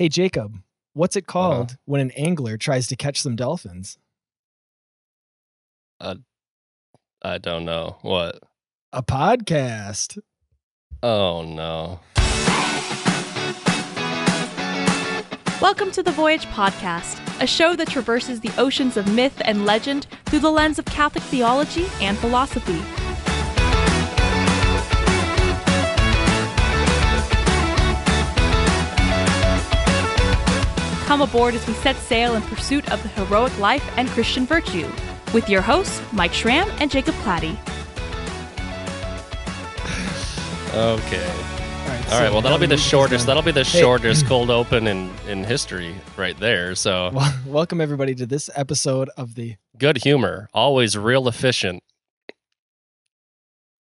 Hey, Jacob, what's it uh-huh. called when an angler tries to catch some dolphins? I don't know what. A podcast. Oh no. Welcome to the Voyage Podcast, a show that traverses the oceans of myth and legend through the lens of Catholic theology and philosophy. Come aboard as we set sail in pursuit of the heroic life and Christian virtue with your hosts, Mike Schramm and Jacob Platty. Okay. All right. All right. Well, that'll be the shortest. That'll be the Hey. shortest cold open in in history, right there. So Well, welcome everybody to this episode of the. good humor, always real efficient.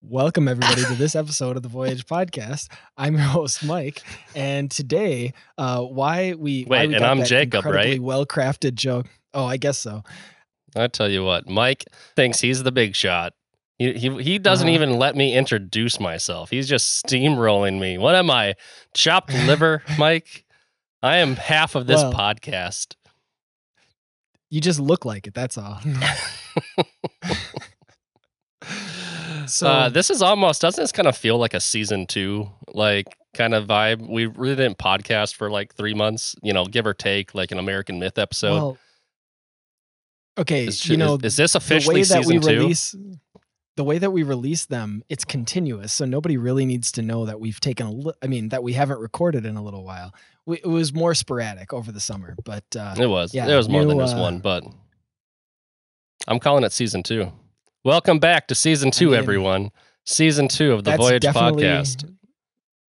Welcome everybody to this episode of the Voyage Podcast. I'm your host Mike, and today, uh, why we why Wait, we and I'm Jacob, right? Well crafted joke. Oh, I guess so. I tell you what, Mike thinks he's the big shot. He he, he doesn't Uh-huh. even let me introduce myself. He's just steamrolling me. What am I? Chopped liver, Mike? I am half of this Well- podcast. You just look like it. That's all. So- uh, this is almost doesn't this kind of feel like a season two like kind of vibe? We really didn't podcast for like three months, you know, give or take, like an American Myth episode. well, okay, is, you know is, is this the officially way that season we two? release the way that we release them it's continuous so nobody really needs to know that we've taken a li- i mean that we haven't recorded in a little while we, it was more sporadic over the summer but uh It was. Yeah, it was more than new, just uh, one, but I'm calling it season two. Welcome back to season two, mean, everyone. Season two of the that's Voyage definitely podcast.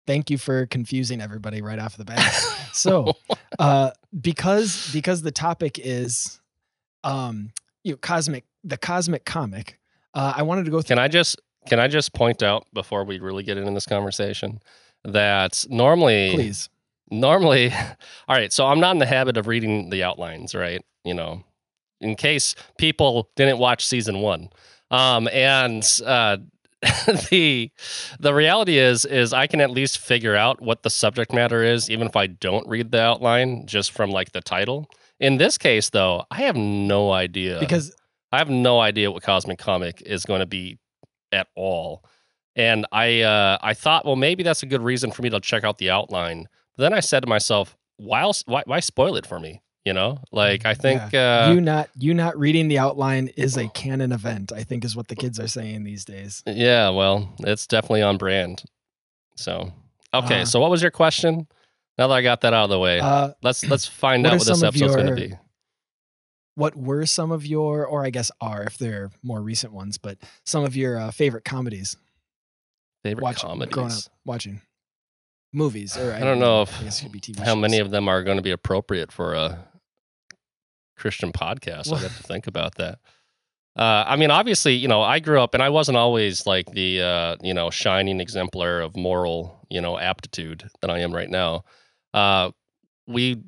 thank you for confusing everybody right off the bat so uh because because the topic is um you know cosmic the cosmic comic uh i wanted to go through Can I just can I just point out before we really get into this conversation that normally please normally all right so i'm not in the habit of reading the outlines right you know in case people didn't watch season one um and uh the the reality is is i can at least figure out what the subject matter is even if i don't read the outline just from like the title in this case though i have no idea because I have no idea what Cosmic Comic is going to be at all. And I uh, I thought, well, maybe that's a good reason for me to check out the outline. But then I said to myself, why else, why, why spoil it for me? You know, like I think uh, you not you not reading the outline is a canon event i think is what the kids are saying these days yeah, well, it's definitely on brand. So okay, Uh, so what was your question? Now that I got that out of the way, uh let's let's find out what this episode's going to be. what were some of your or i guess are if they're more recent ones but some of your uh, favorite comedies Favorite watch comedies. growing up watching movies or I don't know I if- guess it could be TV How many of them are going to be appropriate for a Christian podcast? I have to think about that. Uh, I mean, obviously, you know, I grew up and I wasn't always like the, uh, you know, shining exemplar of moral, you know, aptitude that I am right now. Uh, we,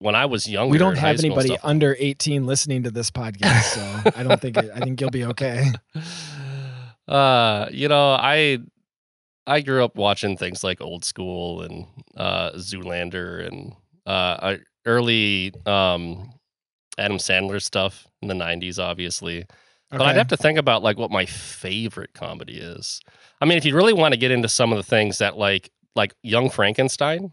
when I was younger, we don't have anybody stuff- under 18 listening to this podcast so i don't think it, i think you'll be okay uh, you know, I I grew up watching things like Old School and uh, Zoolander and uh, early um, Adam Sandler stuff in the '90s, obviously. But I'd have to think about like what my favorite comedy is. I mean, if you really want to get into some of the things that like like Young Frankenstein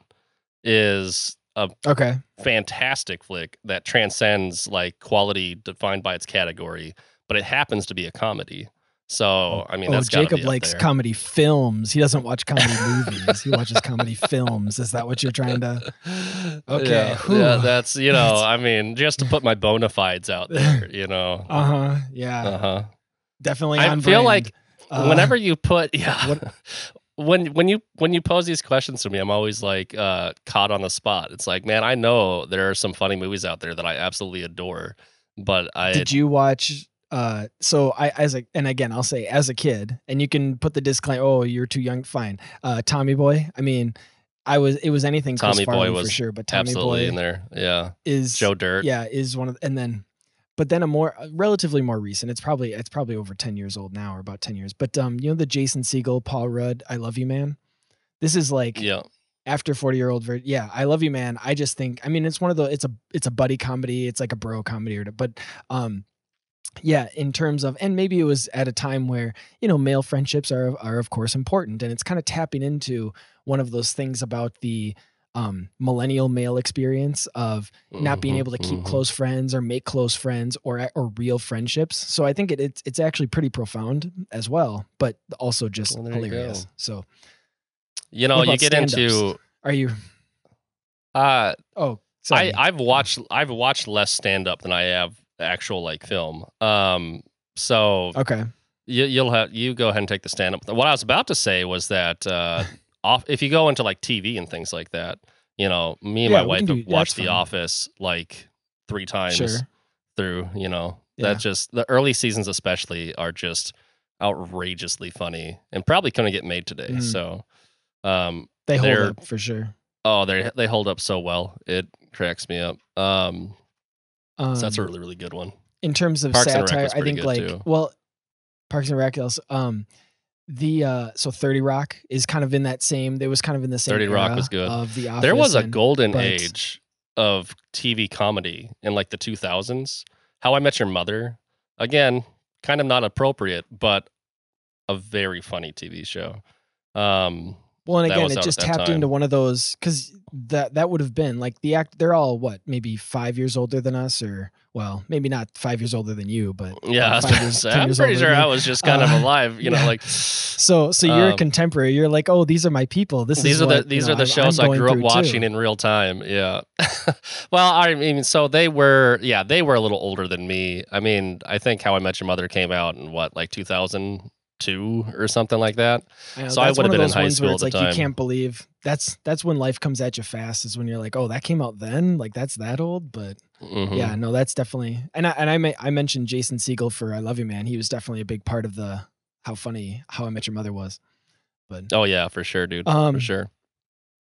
is a okay fantastic flick that transcends like quality defined by its category, but it happens to be a comedy. So I mean, oh that's jacob likes there. comedy films he doesn't watch comedy movies he watches comedy films is that what you're trying to Okay, yeah, yeah, that's you know, I mean, just to put my bona fides out there, you know. uh-huh yeah Uh huh. definitely I feel brand. like Uh, whenever you put yeah. what- when when you when you pose these questions to me, I'm always like uh, caught on the spot. It's like, man, I know there are some funny movies out there that I absolutely adore, but I did you watch uh so i as a and again i'll say as a kid and you can put the disclaimer oh you're too young fine uh tommy boy i mean i was it was anything Chris Tommy Boy Farley was for sure but tommy absolutely boy in there. Yeah, is Joe Dirt. yeah is one of and then but then a more relatively more recent it's probably it's probably over 10 years old now or about 10 years but um you know the jason Segel paul rudd i love you man this is like yeah. after 40 year old virgin yeah i love you man i just think i mean it's one of the it's a it's a buddy comedy it's like a bro comedy or but um yeah in terms of and maybe it was at a time where you know male friendships are are of course important and it's kind of tapping into one of those things about the um, millennial male experience of not being Mhm, able to keep mhm. close friends or make close friends or or real friendships. So I think it, it's it's actually pretty profound as well, but also just Well, there you hilarious. So You know, you get stand-ups? into are you? uh Oh, I. I've watched I've watched less stand up than I have actual like film. Um so okay. you, you'll have you go ahead and take the stand up. What I was about to say was that uh, off if you go into like TV and things like that, you know, me and Yeah, my wife do- watched The fine. Office like three times Sure. through. You know, Yeah. that just the early seasons especially are just outrageously funny and probably couldn't get made today. Mm. So, um, They hold up for sure. oh, they they hold up so well. It cracks me up. Um, Um, so that's a really really good one. in terms of Parks satire, I think like too. well, Parks and Rec also um the uh so 30 Rock is kind of in that same they was kind of in the same 30 Rock was good. of the office there was a and- golden but- age of TV comedy in like the 2000s. How I Met Your Mother, again, kind of not appropriate, but a very funny TV show. Um, Well, and again, it just tapped time. into one of those because that that would have been like the act. They're all what, maybe five years older than us, or well, maybe not five years older than you, but yeah, I five years- say, I'm years pretty sure I was just kind of Uh, alive. You know, like So, so you're a Um, contemporary. You're like, oh, these are my people. This these is are the what, you these know, are the I'm- shows I'm I grew up watching too. in real time. Yeah. well, I mean, so they were yeah they were a little older than me. I mean, I think How I Met Your Mother came out in what like 2002 or something like that. I So I would've been in high school it's like the you can't believe that's that's when life comes at you fast. Is when you're like, oh, that came out then. Like that's that old, but Mhm. yeah, no, that's definitely. And I and I may, I mentioned Jason Segel for I Love You Man. He was definitely a big part of the how funny How I Met Your Mother was. But Oh yeah, for sure, dude. Um, for sure.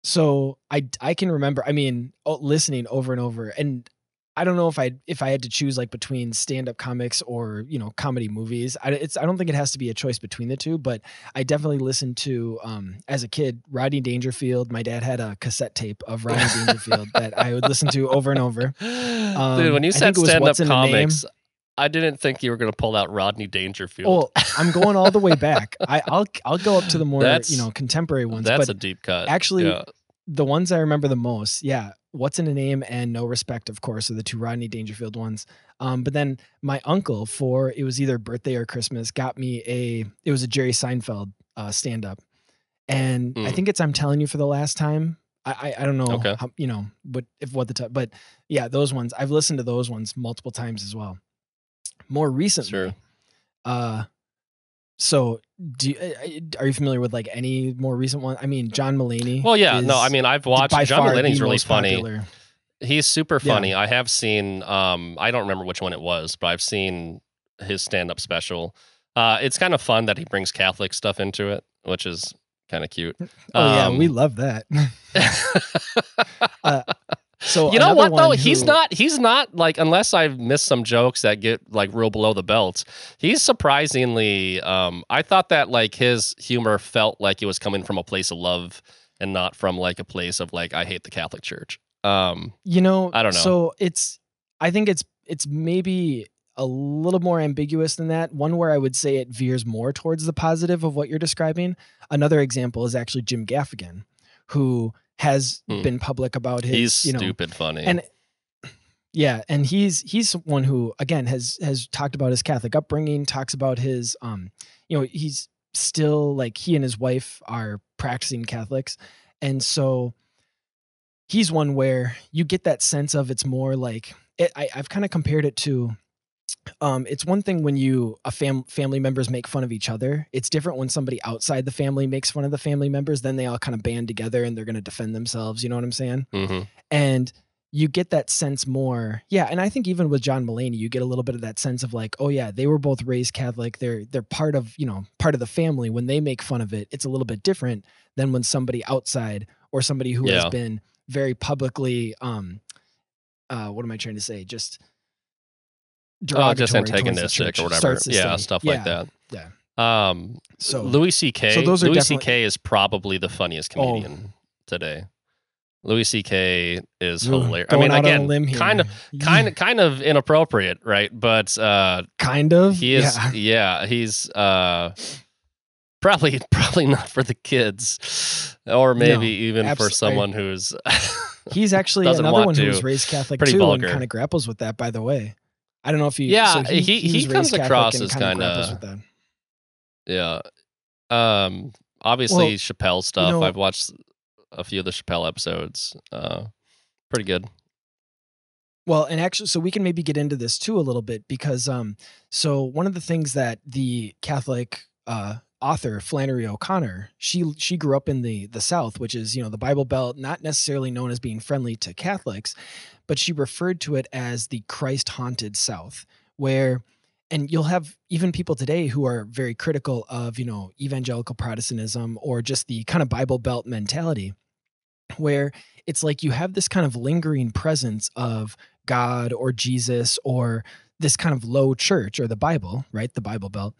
so I I can remember. I mean, oh, listening over and over, and I don't know if I if I had to choose like between stand up comics or you know comedy movies. I it's I don't think it has to be a choice between the two, but I definitely listened to um as a kid Rodney Dangerfield. My dad had a cassette tape of Rodney Dangerfield that I would listen to over and over. Dude, when um, you said think it was stand up What's in a Name. comics, I didn't think you were going to pull out Rodney Dangerfield. Well, I'm going all the way back. I, I'll I'll go up to the more That's- you know contemporary ones, That's but a deep cut. actually, Yeah. The ones I remember the most, yeah, What's in a Name and No Respect, of course, are the two Rodney Dangerfield ones. Um, but then my uncle for it was either birthday or Christmas got me a it was a Jerry Seinfeld uh, stand up, and I Mm. think it's I'm telling you for the last time. I I, I don't know Okay. how, you know what if what the time, but yeah, those ones I've listened to those ones multiple times as well. More recently, Sure. uh, so do you, uh, are you familiar with like any more recent one? I mean, John Mulaney. Well, yeah. No, I mean, I've watched John Mulaney's really funny. popular. He's super Yeah. funny. I have seen. Um, I don't remember which one it was, but I've seen his stand-up special. Uh, it's kind of fun that he brings Catholic stuff into it, which is kind of cute. Oh yeah, Um, we love that. Uh, so you know what though? one He's not. He's not like unless I've missed some jokes that get like real below the belt. He's surprisingly. Um, I thought that like his humor felt like it was coming from a place of love and not from like a place of like I hate the Catholic Church. Um, You know, I don't know. So it's, I think it's it's maybe a little more ambiguous than that. One where I would say it veers more towards the positive of what you're describing. Another example is actually Jim Gaffigan, who has Hmm. been public about his, he's you know, stupid funny. and yeah and he's he's one who again has has talked about his catholic upbringing talks about his um you know he's still like he and his wife are practicing catholics and so he's one where you get that sense of it's more like it, I, i've kind of compared it to um it's one thing when you a fam- family members make fun of each other it's different when somebody outside the family makes fun of the family members then they all kind of band together and they're going to defend themselves you know what i'm saying Mhm. and you get that sense more yeah and i think even with john mulaney you get a little bit of that sense of like oh yeah they were both raised catholic they're they're part of you know part of the family when they make fun of it it's a little bit different than when somebody outside or somebody who Yeah. has been very publicly um uh what am i trying to say just Oh, just antagonistic or whatever. Yeah, stuff Yeah, like that. yeah Um, so Louis C.K. so those are Louis definitely- C.K. is probably the funniest Oh. comedian today. Louis C.K. is Ooh, hilarious. I mean, out on a again, kind of, kind of, kind of inappropriate, right? But uh, kind of. he is, Yeah. yeah, he's uh, probably, probably not for the kids, or maybe even for abs- I- someone who's. He's actually another one who was raised Catholic too, vulgar. and kind of grapples with that. By the way, I don't know if you. Yeah, so he- he was comes Catholic across as kinda kinda- grapples with that. Yeah. Um obviously Well, Chappelle stuff. know- I've watched a few of the Chappelle episodes. Uh pretty good. Well, and actually, so we can maybe get into this too a little bit because, um, so one of the things that the Catholic uh, author Flannery O'Connor, she she grew up in the the South, which is you know the Bible Belt, not necessarily known as being friendly to Catholics, but she referred to it as the Christ haunted South, where and you'll have even people today who are very critical of you know evangelical protestantism or just the kind of bible belt mentality where it's like you have this kind of lingering presence of god or jesus or this kind of low church or the bible right the bible belt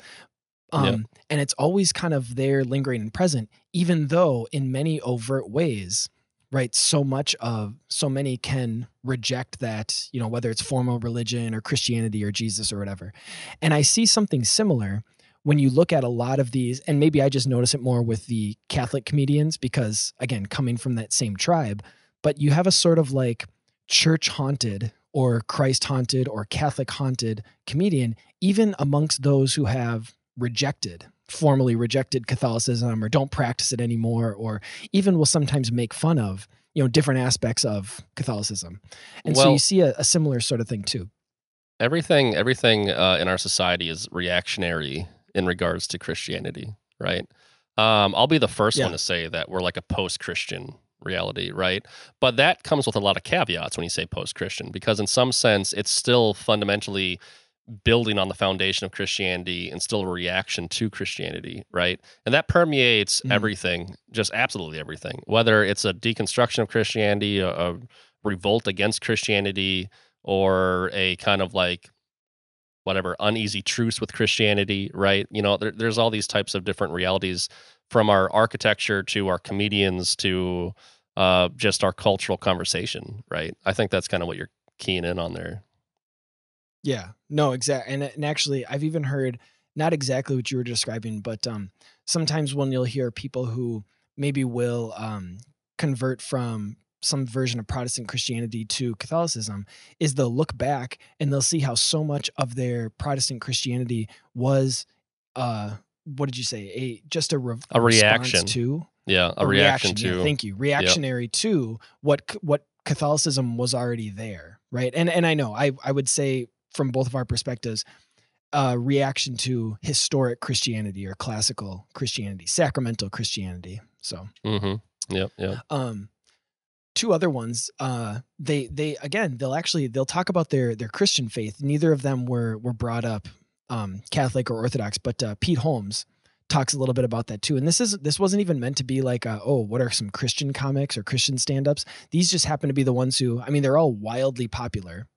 um, and it's always kind of there lingering and present even though in many overt ways right so much of so many can reject that you know whether it's formal religion or christianity or jesus or whatever. And i see something similar when you look at a lot of these and maybe i just notice it more with the catholic comedians because again coming from that same tribe but you have a sort of like church haunted or christ haunted or catholic haunted comedian even amongst those who have rejected formally rejected catholicism or don't practice it anymore or even will sometimes make fun of you know different aspects of catholicism and so you see a, a similar sort of thing too Everything everything uh, in our society is reactionary in regards to Christianity, right? Um I'll be the first Yeah. one to say that we're like a post-Christian reality, right? But that comes with a lot of caveats when you say post-Christian because in some sense it's still fundamentally building on the foundation of Christianity and still a reaction to Christianity, right? And that permeates Mhm. everything, just absolutely everything. Whether it's a deconstruction of Christianity, a, a revolt against Christianity, or a kind of like whatever uneasy truce with Christianity, right? You know, there, there's all these types of different realities from our architecture to our comedians to uh, just our cultural conversation, right? I think that's kind of what you're keying in on there. Yeah, no, exactly. And, and actually, I've even heard not exactly what you were describing, but um, sometimes when you'll hear people who maybe will um, convert from some version of Protestant Christianity to Catholicism, is they'll look back and they'll see how so much of their Protestant Christianity was, uh, what did you say, a just a, re- A reaction. to Yeah, a, reaction, yeah, to thank you reactionary to what what catholicism was already there right and and i know i i would say from both of our perspectives uh reaction to historic christianity or classical christianity sacramental christianity so Mm-hmm. Yep, yep. um two other ones uh they they again they'll actually they'll talk about their their christian faith neither of them were were brought up um catholic or orthodox but uh, pete holmes talks a little bit about that too and this is this wasn't even meant to be like uh oh what are some christian comics or christian stand-ups these just happen to be the ones who i mean they're all wildly popular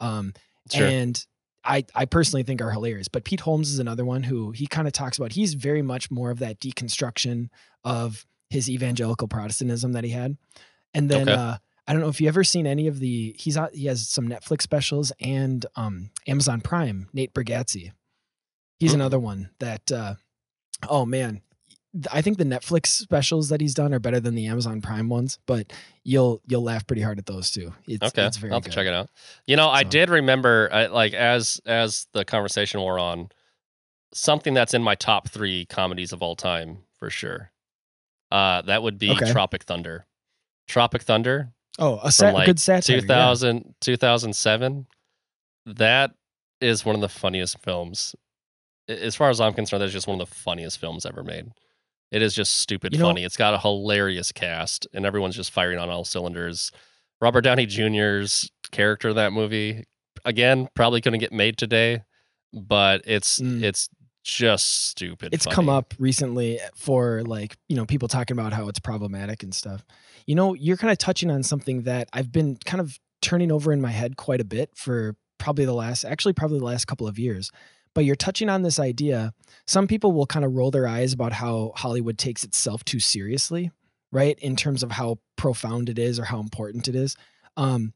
um Sure. and I, I personally think are hilarious. But Pete Holmes is another one who he kind of talks about. He's very much more of that deconstruction of his evangelical Protestantism that he had. And then Okay. uh, I don't know if you ever seen any of the he's on, he has some Netflix specials and um, Amazon Prime. Nate Bargatze, he's Mm. another one that uh, oh man, I think the Netflix specials that he's done are better than the Amazon Prime ones. But you'll you'll laugh pretty hard at those too. It's, okay, it's very I'll good. check it out. You know, I did remember, like as as the conversation wore on, something that's in my top three comedies of all time for sure. Uh, that would be Okay. Tropic Thunder. Tropic Thunder, Oh, a, sat- like, good satire. yeah. 2000, 2007. That is one of the funniest films. As far as I'm concerned, that's just one of the funniest films ever made. It is just stupid You know- funny. It's got a hilarious cast, and everyone's just firing on all cylinders. Robert Downey Jr.'s character in that movie, again, probably couldn't get made today, but it's Mm. it's just stupid. it's come up recently for like you know people talking about how it's problematic and stuff you know you're kind of touching on something that i've been kind of turning over in my head quite a bit for probably the last actually probably the last couple of years but you're touching on this idea some people will kind of roll their eyes about how hollywood takes itself too seriously right? In terms of how profound it is or how important it is. Um,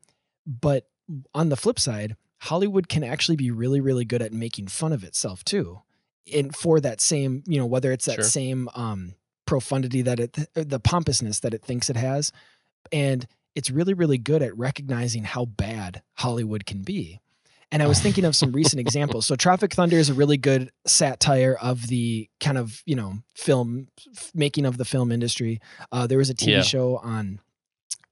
but on the flip side, Hollywood can actually be really, really good at making fun of itself too. And for that same, you know, whether it's that Sure. same um, profundity that it, the pompousness that it thinks it has. And it's really, really good at recognizing how bad Hollywood can be. And I was thinking of some recent examples. So Tropic Thunder is a really good satire of the kind of, you know, film making of the film industry. Uh, there was a TV Yeah. show on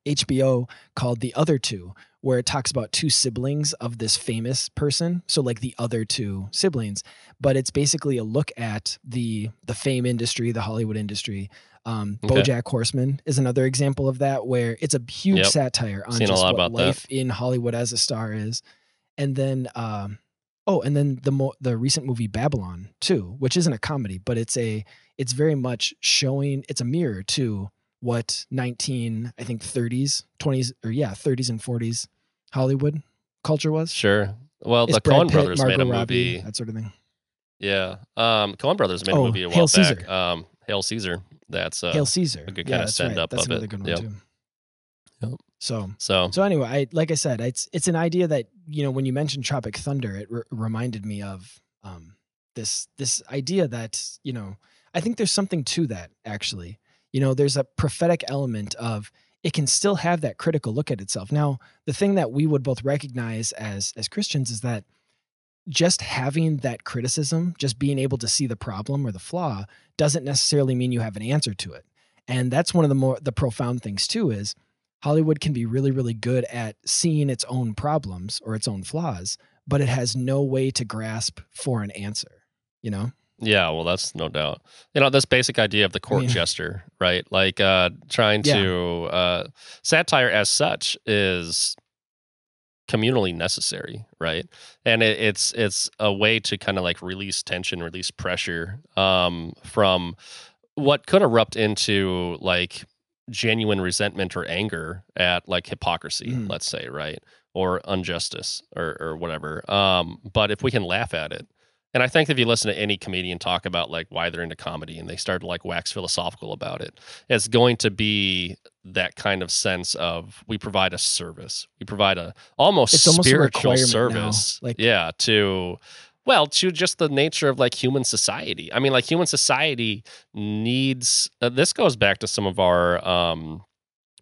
HBO called The Other Two, where it talks about two siblings of this famous person. So like the other two siblings, but it's basically a look at the the fame industry, the Hollywood industry. Um, Okay. BoJack Horseman is another example of that, where it's a huge Yep. satire on Seen just what about that. life in Hollywood as a star is. And then, um, oh, and then the mo- the recent movie Babylon too, which isn't a comedy, but it's a it's very much showing it's a mirror to what 19 I think 30s, 20s or yeah, 30s and 40s Hollywood culture was. Sure. Well, It's the Brad Coen Pitt, brothers made a Margot Robbie, movie. that sort of thing. Yeah. Um, Coen brothers made a Oh, movie a while Hail back. Caesar. Um, Hail Caesar. That's uh, Hail Caesar. a good yeah, kinda that's send right. up That's of another it. good one Yep. too. Yep. So so So anyway, I like I said, it's it's an idea that you know when you mentioned Tropic Thunder, it re- reminded me of um, this this idea that you know I think there's something to that actually. You know, there's a prophetic element of it can still have that critical look at itself. Now, the thing that we would both recognize as as Christians is that just having that criticism, just being able to see the problem or the flaw, doesn't necessarily mean you have an answer to it. And that's one of the more the profound things too is Hollywood can be really, really good at seeing its own problems or its own flaws, but it has no way to grasp for an answer. You know? yeah, well, that's no doubt. You know, this basic idea of the court mean- jester, right? Like uh, trying Yeah. to uh, satire as such is communally necessary, right? And it, it's it's a way to kind of like release tension, release pressure um, from what could erupt into like genuine resentment or anger at like hypocrisy, Mhm. let's say, right? Or injustice or, or whatever. Um, but if we can laugh at it, and I think if you listen to any comedian talk about like why they're into comedy and they start to like wax philosophical about it, it's going to be that kind of sense of we provide a service. We provide a almost It's almost spiritual now, service. like- yeah, to well, to just the nature of like human society. I mean, like human society needs uh, this goes back to some of our um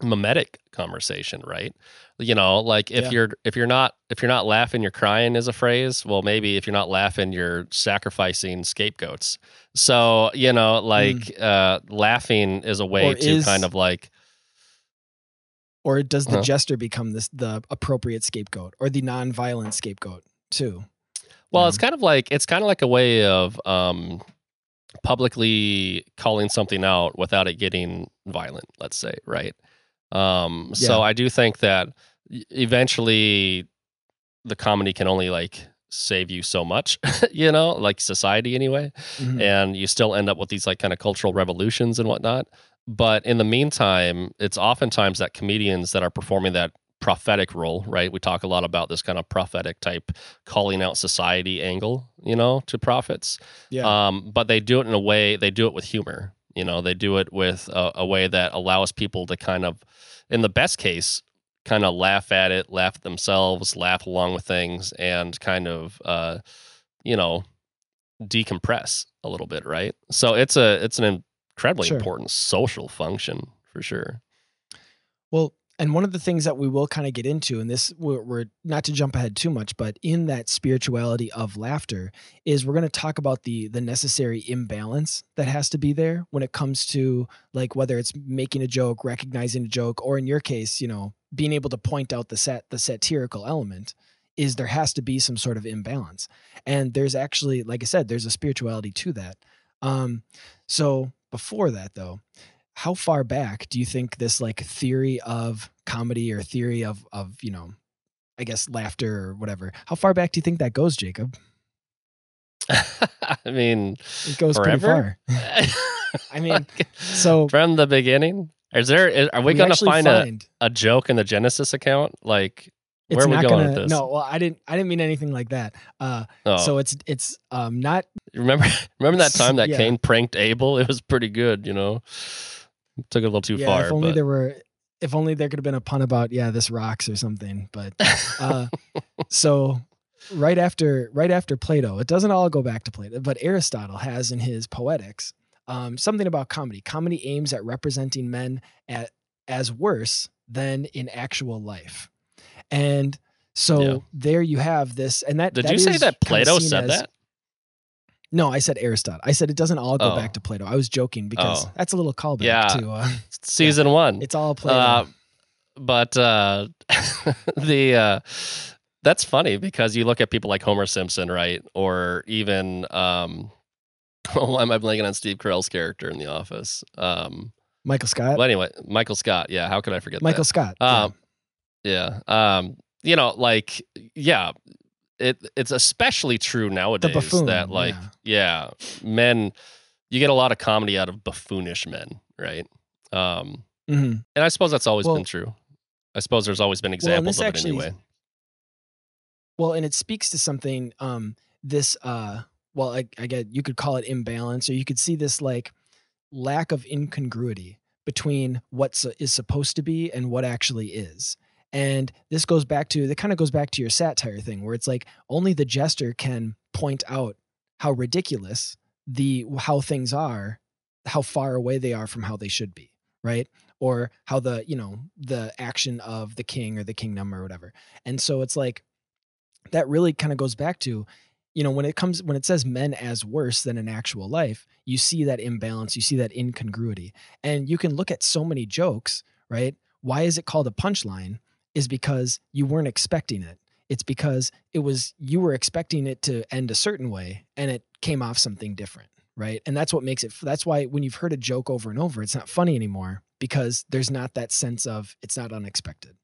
mimetic conversation, right? You know, like if Yeah. you're if you're not if you're not laughing, you're crying is a phrase. Well, maybe if you're not laughing, you're sacrificing scapegoats. So, you know, like uh laughing is a way Mm. Or to is- kind of like Or does the Uh-huh. jester become this the appropriate scapegoat or the non-violent scapegoat too? Well, Yeah. it's kind of like it's kind of like a way of um, publicly calling something out without it getting violent. Let's say, right? Um, so I do think that eventually the comedy can only like save you so much, you know, like society anyway, Mhm. and you still end up with these like kind of cultural revolutions and whatnot. But in the meantime, it's oftentimes that comedians that are performing that prophetic role, right? We talk a lot about this kind of prophetic type calling out society angle, you know, to prophets. Yeah. Um, but they do it in a way, they do it with humor. You know, they do it with a, a way that allows people to kind of, in the best case, kind of laugh at it, laugh at themselves, laugh along with things, and kind of, uh, you know, decompress a little bit, right? So it's a it's an incredibly Sure. important social function for sure. Well, and one of the things that we will kind of get into, and this we're, we're not to jump ahead too much, but in that spirituality of laughter, is we're going to talk about the the necessary imbalance that has to be there when it comes to like whether it's making a joke, recognizing a joke, or in your case, you know, being able to point out the sat the satirical element. Is there has to be some sort of imbalance, and there's actually, like I said, there's a spirituality to that. Um, so before that, though, how far back do you think this like theory of comedy or theory of of you know i guess laughter or whatever how far back do you think that goes jacob I mean, it goes Forever? pretty far i mean so from the beginning, is there? Is, are we, going to actually find, a, a joke in the Genesis account? Like, it's where are we not going gonna with this? no well i didn't i didn't mean anything like that uh oh, so it's it's um not remember remember that time that Yeah. Cain pranked Abel? It was pretty good, you know. Took it a little too yeah, far. if only but- there were if only there could have been a pun about yeah, this rocks or something. But uh so right after right after Plato, it doesn't all go back to Plato, but Aristotle has in his Poetics um, something about comedy. Comedy aims at representing men at, as worse than in actual life, and so Yeah. there you have this. And that Did that you say that Plato said as- that? No, I said Aristotle. I said it doesn't all go Oh. back to Plato. I was joking because Oh. that's a little callback Yeah. to uh, Season one. it's all Plato. Uh, but uh, the uh, that's funny because you look at people like Homer Simpson, right? Or even um, why am I blanking on Steve Carell's character in The Office? Um, Michael Scott. well, anyway, Michael Scott. Yeah, how could I forget Michael that? Scott. Um, yeah. Um, you know, like, yeah, it it's especially true nowadays buffoon, that like, yeah. men, you get a lot of comedy out of buffoonish men, right? Um, yeah. Mhm. and I suppose that's always Well- been true. I suppose there's always been examples this of it anyway. Well, and it speaks to something. Um, this. Uh, well, I, I get you could call it imbalance, or you could see this like lack of incongruity between what is supposed to be and what actually is. And this goes back to that kind of goes back to your satire thing, where it's like only the jester can point out how ridiculous the how things are, how far away they are from how they should be, right? Or how the you know the action of the king or the kingdom or whatever. And so it's like that really kind of goes back to you know when it comes when it says men as worse than in actual life you see that imbalance you see that incongruity and you can look at so many jokes right why is it called a punchline is because you weren't expecting it it's because it was you were expecting it to end a certain way and it came off something different right and that's what makes it that's why when you've heard a joke over and over it's not funny anymore because there's not that sense of it's not unexpected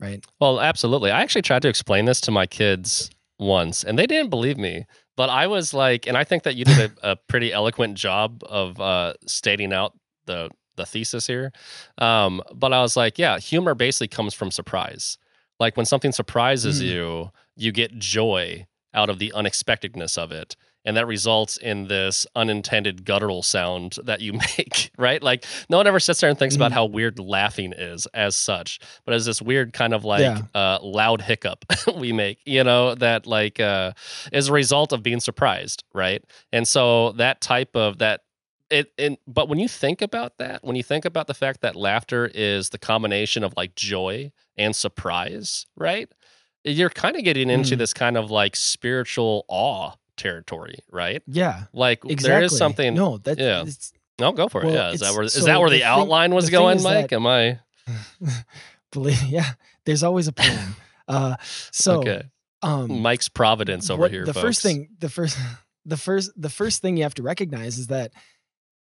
right Well, absolutely. I actually tried to explain this to my kids once, and they didn't believe me. But I was like, and I think that you did a, a pretty eloquent job of uh, stating out the the thesis here. Um, but I was like, yeah, humor basically comes from surprise. Like when something surprises Mhm. you, you get joy out of the unexpectedness of it. And that results in this unintended guttural sound that you make, right? Like no one ever sits there and thinks about Mhm. how weird laughing is as such, but as this weird kind of like Yeah. uh, loud hiccup we make, you know, that like uh, is a result of being surprised, right? And so that type of that it, it but when you think about that, when you think about the fact that laughter is the combination of like joy and surprise, right? You're kind of getting into Mhm. this kind of like spiritual awe territory, right? yeah Like exactly there is something. No, no that yeah. it's, go for it. Yeah, is that where is so that where the, the thing- outline was the going, Mike? that- Am I believe yeah there's always a plan uh so okay? um Mike's providence over what- here. the folks. first thing the first the first the first thing you have to recognize is that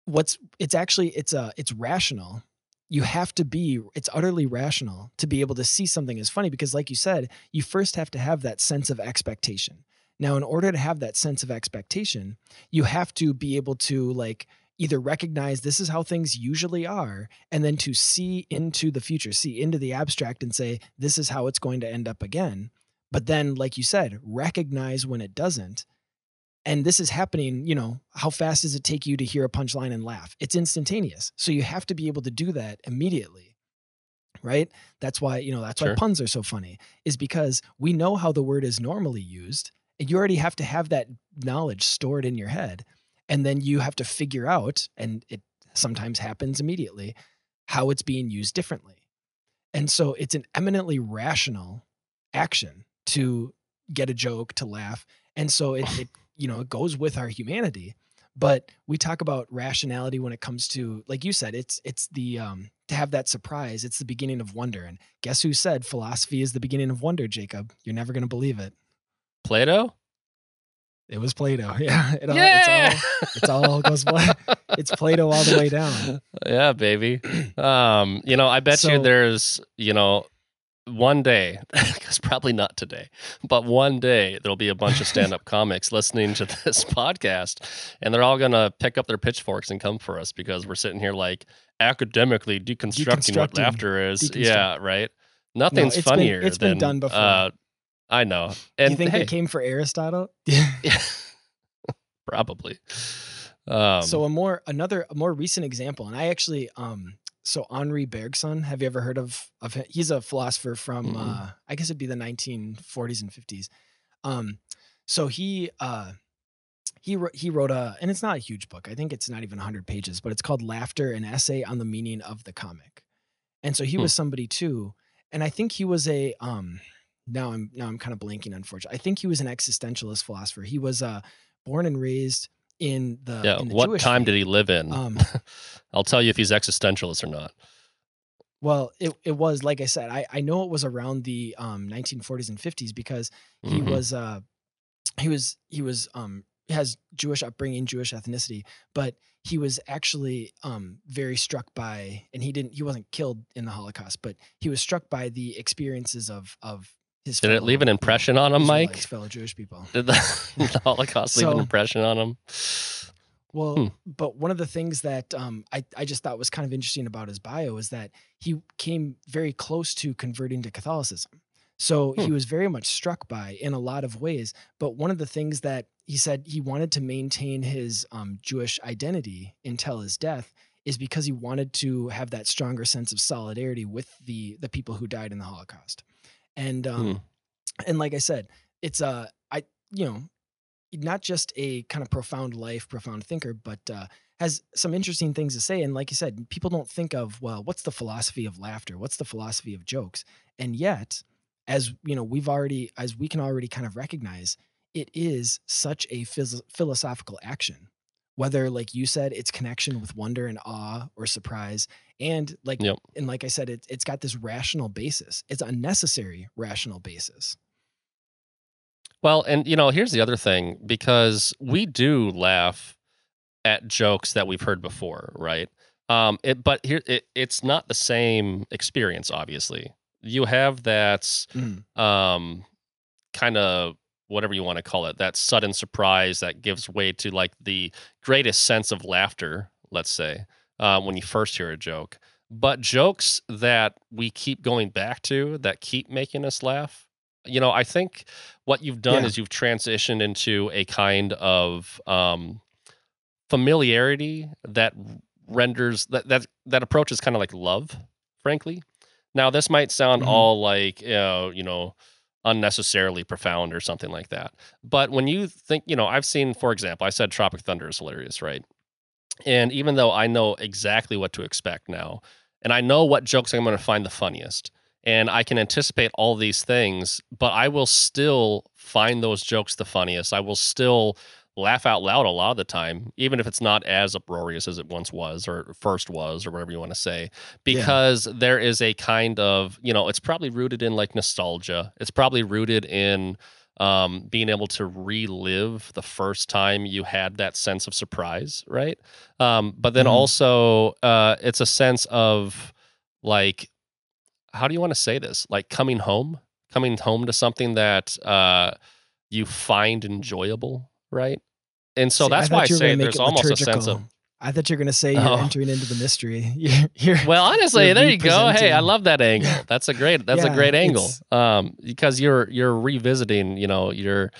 what's it's actually it's uh it's rational. You have to be it's utterly rational to be able to see something as funny because like you said you first have to have that sense of expectation. Now in order to have that sense of expectation you have to be able to like either recognize this is how things usually are and then to see into the future see into the abstract and say this is how it's going to end up again. But then like you said recognize when it doesn't and this is happening you know how fast does it take you to hear a punchline and laugh? It's instantaneous. So you have to be able to do that immediately right? That's why you know that's Sure. why puns are so funny is because we know how the word is normally used and you already have to have that knowledge stored in your head and then you have to figure out and it sometimes happens immediately how it's being used differently. And so it's an eminently rational action to get a joke to laugh and so it, it you know it goes with our humanity. But we talk about rationality when it comes to like you said it's it's the um to have that surprise it's the beginning of wonder. And guess who said philosophy is the beginning of wonder jacob? You're never going to believe it. Plato. it was plato. Yeah it all, yeah. it's all it's all goes it's plato all the way down. Yeah, baby. Um, you know, I bet you there's, you know, one day, because probably not today, but one day there'll be a bunch of stand-up comics listening to this podcast, and they're all gonna pick up their pitchforks and come for us because we're sitting here like academically deconstructing, what laughter is. Yeah, right. Nothing's it's been- funnier it's been than done before. Uh, I know, Do and you think hey, it came for aristotle yeah, probably. Um, so a more another a more recent example, and I actually um so Henri Bergson, have you ever heard of of him? He's a philosopher from Mm-mm. uh I guess it'd be the 1940s and 50s. Um so he uh he wrote, he wrote a and it's not a huge book. I think it's not even 100 pages, but it's called Laughter an essay on the meaning of the comic. And so he Hmm. was somebody too and I think he was a um now I'm now I'm kind of blanking unfortunately. I think he was an existentialist philosopher. He was uh born and raised in the yeah. in the What Jewish time did he live in? Um, I'll tell you if he's existentialist or not. well, it, it was like I said, I, I know it was around the um 1940s and 50s because he Mhm. was uh he was he was um has Jewish upbringing, Jewish ethnicity, but he was actually um very struck by and he didn't he wasn't killed in the Holocaust, but he was struck by the experiences of of his Did it leave an impression on him, Mike? Fellow Jewish people. Did the, the Holocaust leave an impression on him? Well, Hmm. but one of the things that um, I, I just thought was kind of interesting about his bio is that he came very close to converting to Catholicism. So he Hmm. was very much struck by in a lot of ways. But one of the things that he said he wanted to maintain his um, Jewish identity until his death is because he wanted to have that stronger sense of solidarity with the the people who died in the Holocaust. And um, Hmm. and like I said, it's uh I you know not just a kind of profound life, profound thinker, but uh, has some interesting things to say. And like you said, people don't think of well, what's the philosophy of laughter? What's the philosophy of jokes? And yet, as you know, we've already as we can already kind of recognize, it is such a phys- philosophical action. Whether, like you said, it's connection with wonder and awe or surprise, and like Yep. and like I said, it, it's got this rational basis. It's a necessary rational basis. Well, and you know, here's the other thing because we do laugh at jokes that we've heard before, right? Um, it, but here it, it's not the same experience. Obviously, you have that Mhm. um, kind of whatever you want to call it, that sudden surprise that gives way to like the greatest sense of laughter. Let's say uh, when you first hear a joke, but jokes that we keep going back to that keep making us laugh. You know, I think what you've done Yeah. is you've transitioned into a kind of um, familiarity that renders that that that approach is kind of like love, frankly. Now, this might sound Mhm. all like you know, you know, unnecessarily profound or something like that. But when you think, you know, I've seen, for example, I said Tropic Thunder is hilarious, right? And even though I know exactly what to expect now, and I know what jokes I'm going to find the funniest, and I can anticipate all these things, but I will still find those jokes the funniest. I will still laugh out loud a lot of the time, even if it's not as uproarious as it once was or first was or whatever you want to say, because there is a kind of, you know, it's probably rooted in like nostalgia. It's probably rooted in um, being able to relive the first time you had that sense of surprise, right? Um, but then Mhm. also, uh, it's a sense of like, how do you want to say this? Like coming home, coming home to something that uh, you find enjoyable, right? And so See, that's thought why I say there's almost a sense of. I thought you were going to say you're Oh. entering into the mystery. You're, you're Well, honestly, You're there you go. Hey, I love that angle. That's a great. That's a great angle. Um, because you're you're revisiting. You know, you're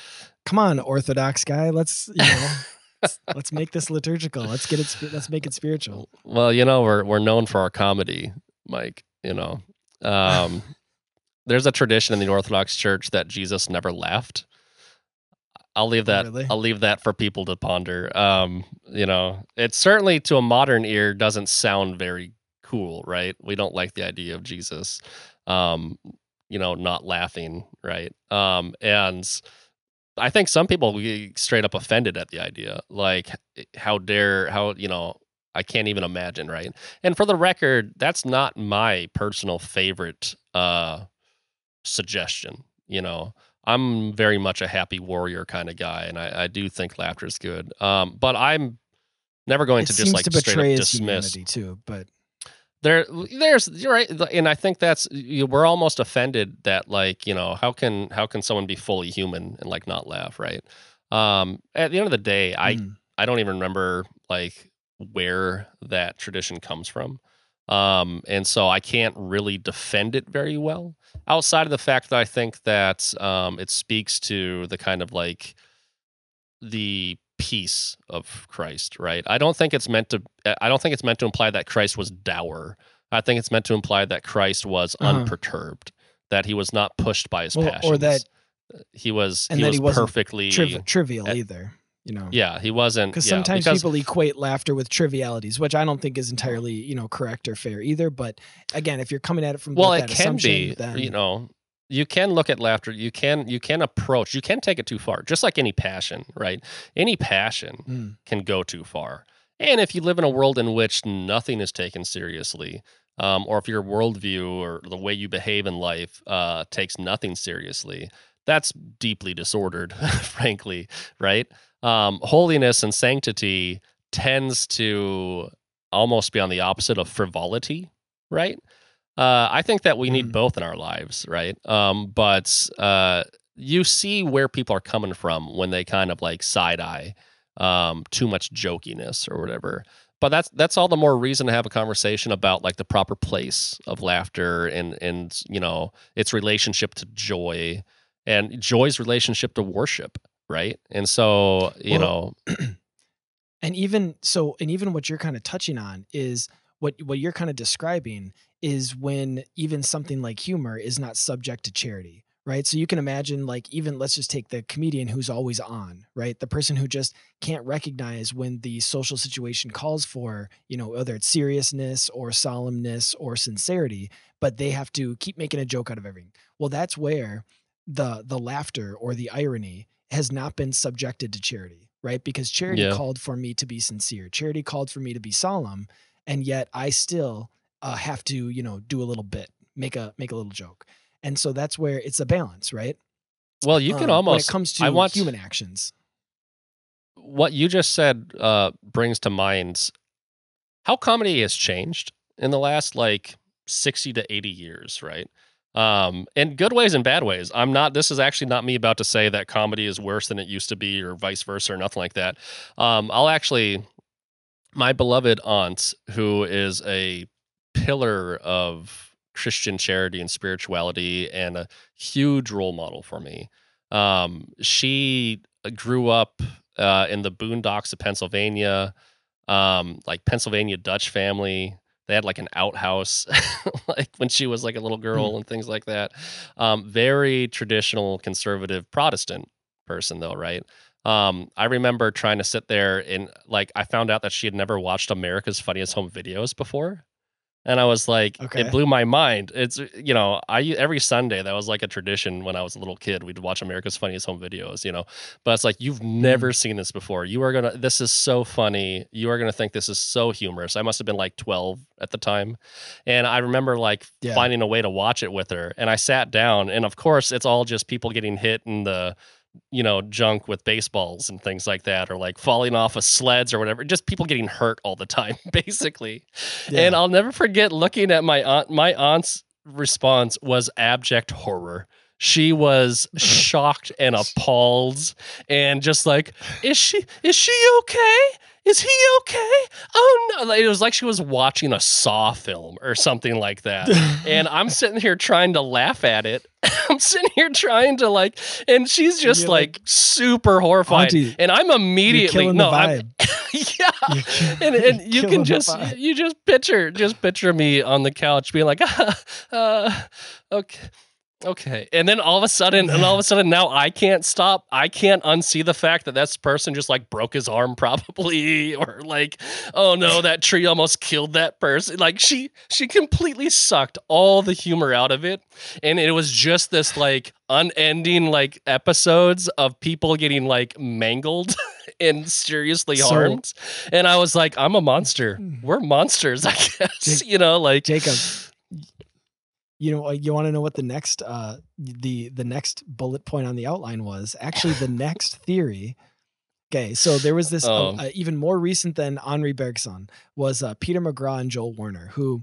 come on, Orthodox guy. Let's you know, let's, let's make this liturgical. Let's get it. Let's make it spiritual. Well, you know, we're we're known for our comedy, Mike. You know, um, there's a tradition in the Orthodox Church that Jesus never laughed. I'll leave that. really? I'll leave that for people to ponder. Um, you know, it certainly to a modern ear doesn't sound very cool, right? We don't like the idea of Jesus, um, you know, not laughing, right? Um, and I think some people get straight up offended at the idea, like how dare, how you know, I can't even imagine, right? And for the record, that's not my personal favorite uh, suggestion. You know, I'm very much a happy warrior kind of guy, and I, I do think laughter is good. Um, but I'm never going It to just like to straight betray up dismiss. humanity too. But There, there's you're right, and I think that's you, we're almost offended that like you know how can how can someone be fully human and like not laugh, right? Um, at the end of the day, I mm, I don't even remember like where that tradition comes from. Um, and so I can't really defend it very well outside of the fact that I think that um, it speaks to the kind of like the peace of Christ, right? I don't think it's meant to I don't think it's meant to imply that Christ was dour. I think it's meant to imply that Christ was Uh-huh. unperturbed, that he was not pushed by his Well, passions. or that he was and he that was he wasn't perfectly triv- trivial uh, either. You know, Yeah, he wasn't because yeah, sometimes because- people equate laughter with trivialities, which I don't think is entirely you know correct or fair either. But again, if you're coming at it from well it can be then, you know you can look at laughter you can you can approach you can take it too far just like any passion right any passion Mm. can go too far and if you live in a world in which nothing is taken seriously um, or if your worldview or the way you behave in life uh, takes nothing seriously that's deeply disordered frankly right um, holiness and sanctity tends to almost be on the opposite of frivolity right uh, I think that we need Mm. both in our lives, right? Um, but uh, you see where people are coming from when they kind of like side eye um, too much jokiness or whatever. But that's that's all the more reason to have a conversation about like the proper place of laughter and and you know its relationship to joy and joy's relationship to worship, right? And so you Well, know, and even so and even what you're kind of touching on is what what you're kind of describing is when even something like humor is not subject to charity right? So you can imagine like even let's just take the comedian who's always on right? The person who just can't recognize when the social situation calls for you know whether it's seriousness or solemnness or sincerity but they have to keep making a joke out of everything. Well that's where the the laughter or the irony has not been subjected to charity right? Because charity Yeah. called for me to be sincere. Charity called for me to be solemn and yet i still uh, have to you know do a little bit make a make a little joke. And so that's where it's a balance right? Well, you can Um, almost when it comes to I want human actions. What you just said uh, brings to mind how comedy has changed in the last like 60 to 80 years, right? Um, in good ways and bad ways. I'm not, this is actually not me about to say that comedy is worse than it used to be or vice versa or nothing like that. Um, I'll actually, my beloved aunt, who is a pillar of Christian charity and spirituality and a huge role model for me. Um, she grew up uh, in the boondocks of Pennsylvania, um, like Pennsylvania Dutch family. They had like an outhouse, like when she was like a little girl and things like that. Um, very traditional conservative Protestant person, though, right? Um, I remember trying to sit there and like I found out that she had never watched America's Funniest Home Videos before. And I was like, Okay. it blew my mind. It's you know, I every Sunday that was like a tradition when I was a little kid. We'd watch America's Funniest Home Videos, you know. But it's like you've hmm. never seen this before. You are gonna. This is so funny. You are gonna think this is so humorous. I must have been like twelve at the time, and I remember like Yeah. finding a way to watch it with her. And I sat down, and of course, it's all just people getting hit in the you know junk with baseballs and things like that or like falling off of sleds or whatever just people getting hurt all the time basically and I'll never forget looking at my aunt. My aunt's response was abject horror. She was shocked and appalled, and just like, "Is she? Is she okay? Is he okay? Oh no!" It was like she was watching a Saw film or something like that. and I'm sitting here trying to laugh at it. I'm sitting here trying to like, and she's just You're like, like, super horrified. "Auntie, and I'm immediately no, I'm, yeah, and, and you can just you just picture just picture me on the couch being like uh, okay okay. And then all of a sudden and all of a sudden now i can't stop. I can't unsee the fact that this person just like broke his arm probably or like oh no that tree almost killed that person. Like she she completely sucked all the humor out of it. And it was just this like unending like episodes of people getting like mangled and seriously So- harmed. And i was like i'm a monster. We're monsters i guess Jake- you know like Jacob, you know, you want to know what the next uh the the next bullet point on the outline was? Actually, the next theory. Okay, so there was this uh, Oh. uh, even more recent than Henri Bergson was uh, Peter McGraw and Joel Warner, who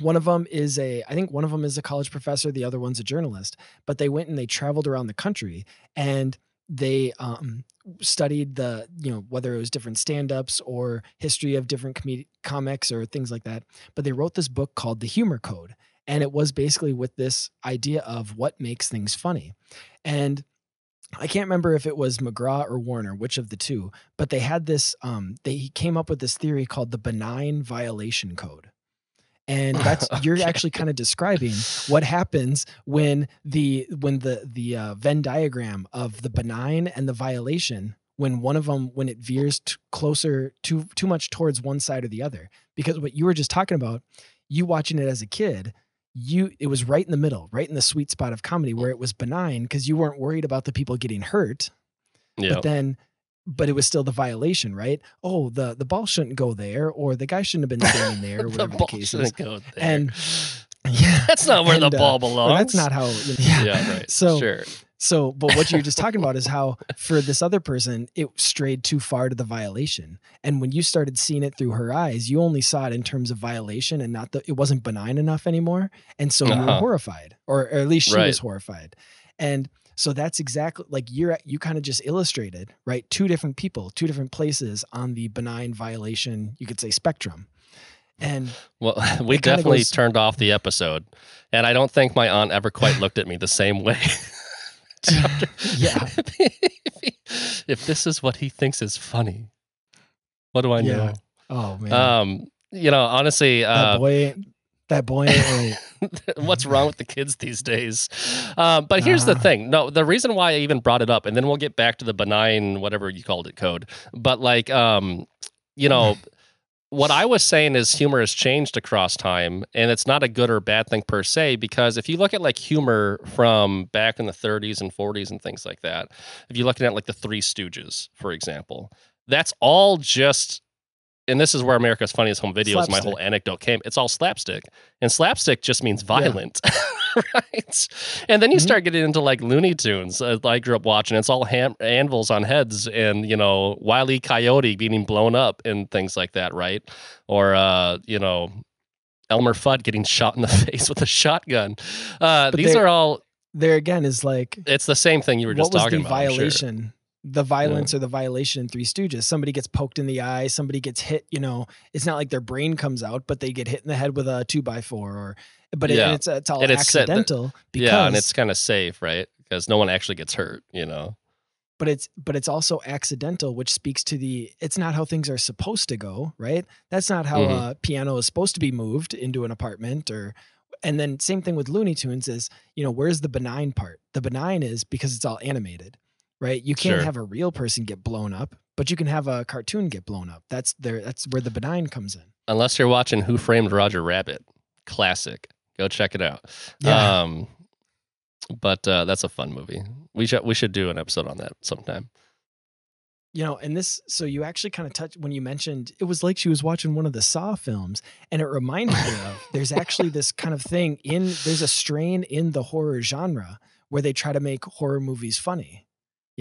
one of them is a I think one of them is a college professor, the other one's a journalist, but they went and they traveled around the country and they um studied the you know whether it was different stand-ups or history of different comedi- comics or things like that but they wrote this book called the humor code and it was basically with this idea of what makes things funny. And I can't remember if it was McGraw or Warner, which of the two, but they had this. Um, they came up with this theory called the benign violation code, and that's you're actually kind of describing what happens when the when the the uh, Venn diagram of the benign and the violation when one of them when it veers t- closer too too much towards one side or the other. Because what you were just talking about you watching it as a kid you it was right in the middle right in the sweet spot of comedy where it was benign because you weren't worried about the people getting hurt Yeah. but then but it was still the violation right oh the the ball shouldn't go there or the guy shouldn't have been standing there or the whatever the, ball case is go there. and yeah that's not where and, the uh, ball belongs. that's not how you know, yeah. Yeah, right. So- sure. So, but what you're just talking about is how for this other person, it strayed too far to the violation. And when you started seeing it through her eyes, you only saw it in terms of violation and not the, it wasn't benign enough anymore. And so you were Uh-huh. horrified, or, or at least she Right. was horrified. And so that's exactly like you're, you kind of just illustrated, right? Two different people, two different places on the benign violation, you could say spectrum. And Well, we definitely goes- turned off the episode, and I don't think my aunt ever quite looked at me the same way. yeah, if this is what he thinks is funny, what do I Yeah. know? oh man, Um, you know, honestly, that uh, boy, that boy right. what's wrong with the kids these days? Um, but here's the Ah. thing. No, the reason why I even brought it up, and then we'll get back to the benign, whatever you called it, code. But like, um, you know, what I was saying is humor has changed across time, and it's not a good or bad thing per se. Because if you look at like humor from back in the 30s and 40s and things like that, if you're looking at like the Three Stooges, for example, that's all just. And this is where America's Funniest Home Videos, my whole anecdote came. It's all slapstick. And slapstick just means violent, right? And then you Mhm. start getting into like Looney Tunes. Uh, I grew up watching. It's all ham- anvils on heads, and you know, Wile E. Coyote being blown up and things like that, right? Or uh, you know, Elmer Fudd getting shot in the face with a shotgun. Uh, these are all. There again is like It's the same thing you were just talking about. I'm sure. The violence or the violation in three stooges somebody gets poked in the eye somebody gets hit you know it's not like their brain comes out but they get hit in the head with a two by four or but it, Yeah. it's it's all And it's accidental because Yeah, and it's kind of safe, right? Because no one actually gets hurt. You know. but it's but it's also accidental which speaks to the it's not how things are supposed to go right that's not how Mhm. a piano is supposed to be moved into an apartment or and then same thing with looney tunes is you know where's the benign part the benign is because it's all animated right you can't Sure. have a real person get blown up but you can have a cartoon get blown up that's there that's where the benign comes in Unless you're watching Who Framed Roger Rabbit, classic. Go check it out. Yeah. Um, but uh, that's a fun movie. We should we should do an episode on that sometime. you know and this so you actually kind of touched when you mentioned it was like she was watching one of the saw films and it reminded me of there's actually this kind of thing in there's a strain in the horror genre where they try to make horror movies funny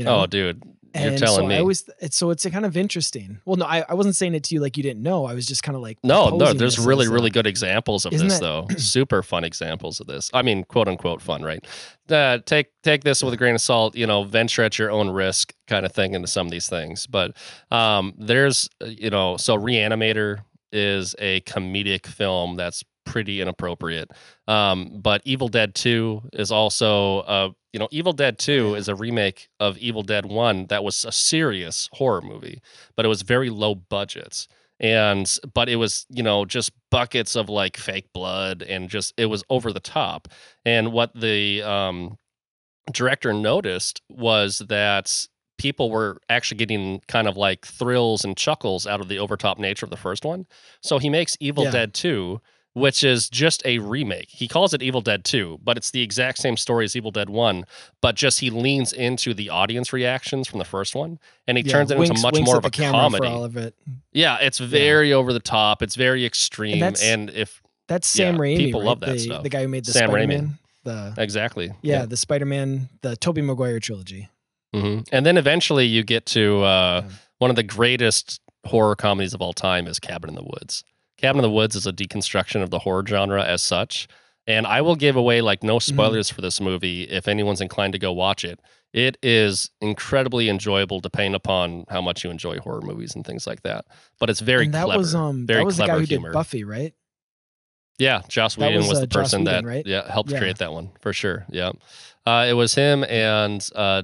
you know Oh, dude, you're and telling so me. I always it's so it's kind of interesting. Well, no, I, I wasn't saying it to you like you didn't know. I was just kind of like no, no, there's really, really good examples of Isn't this, that- though. Super fun examples of this. I mean, quote unquote fun, right? Uh, take take this with a grain of salt. You know, venture at your own risk, kind of thing, into some of these things. But um, there's, uh, you know, so Reanimator is a comedic film that's pretty inappropriate. Um, but Evil Dead Two is also, uh, you know, Evil Dead Two is a remake of Evil Dead One that was a serious horror movie, but it was very low budget and but it was you know just buckets of like fake blood and just it was over the top and what the um director noticed was that people were actually getting kind of like thrills and chuckles out of the overtop nature of the first one so he makes evil Yeah. dead 2 which is just a remake he calls it evil dead 2 but it's the exact same story as evil dead 1 but just he leans into the audience reactions from the first one and he Yeah, turns it winks- into much more of a comedy all of it. yeah, it's very over the top. It's very extreme, and, that's- if That's Sam Yeah, Raimi. people right? love that the, stuff. The guy who made the Sam Raimi. Spider-Man. The exactly, yeah, the Spider-Man, the Tobey Maguire trilogy. hmm and then eventually you get to uh, Yeah. one of the greatest horror comedies of all time is Cabin in the Woods. Cabin in the Woods is a deconstruction of the horror genre as such, and I will give away like no Mm-hmm. spoilers for this movie if anyone's inclined to go watch it. It is incredibly enjoyable, depending upon how much you enjoy horror movies and things like that. But it's very and that clever. was um very that was the guy clever who humor. did Buffy, right? Yeah, Joss Whedon was, was, uh, the Joss person Whedon, that right? yeah helped Yeah. create that one for sure. Yeah, uh, it was him and uh,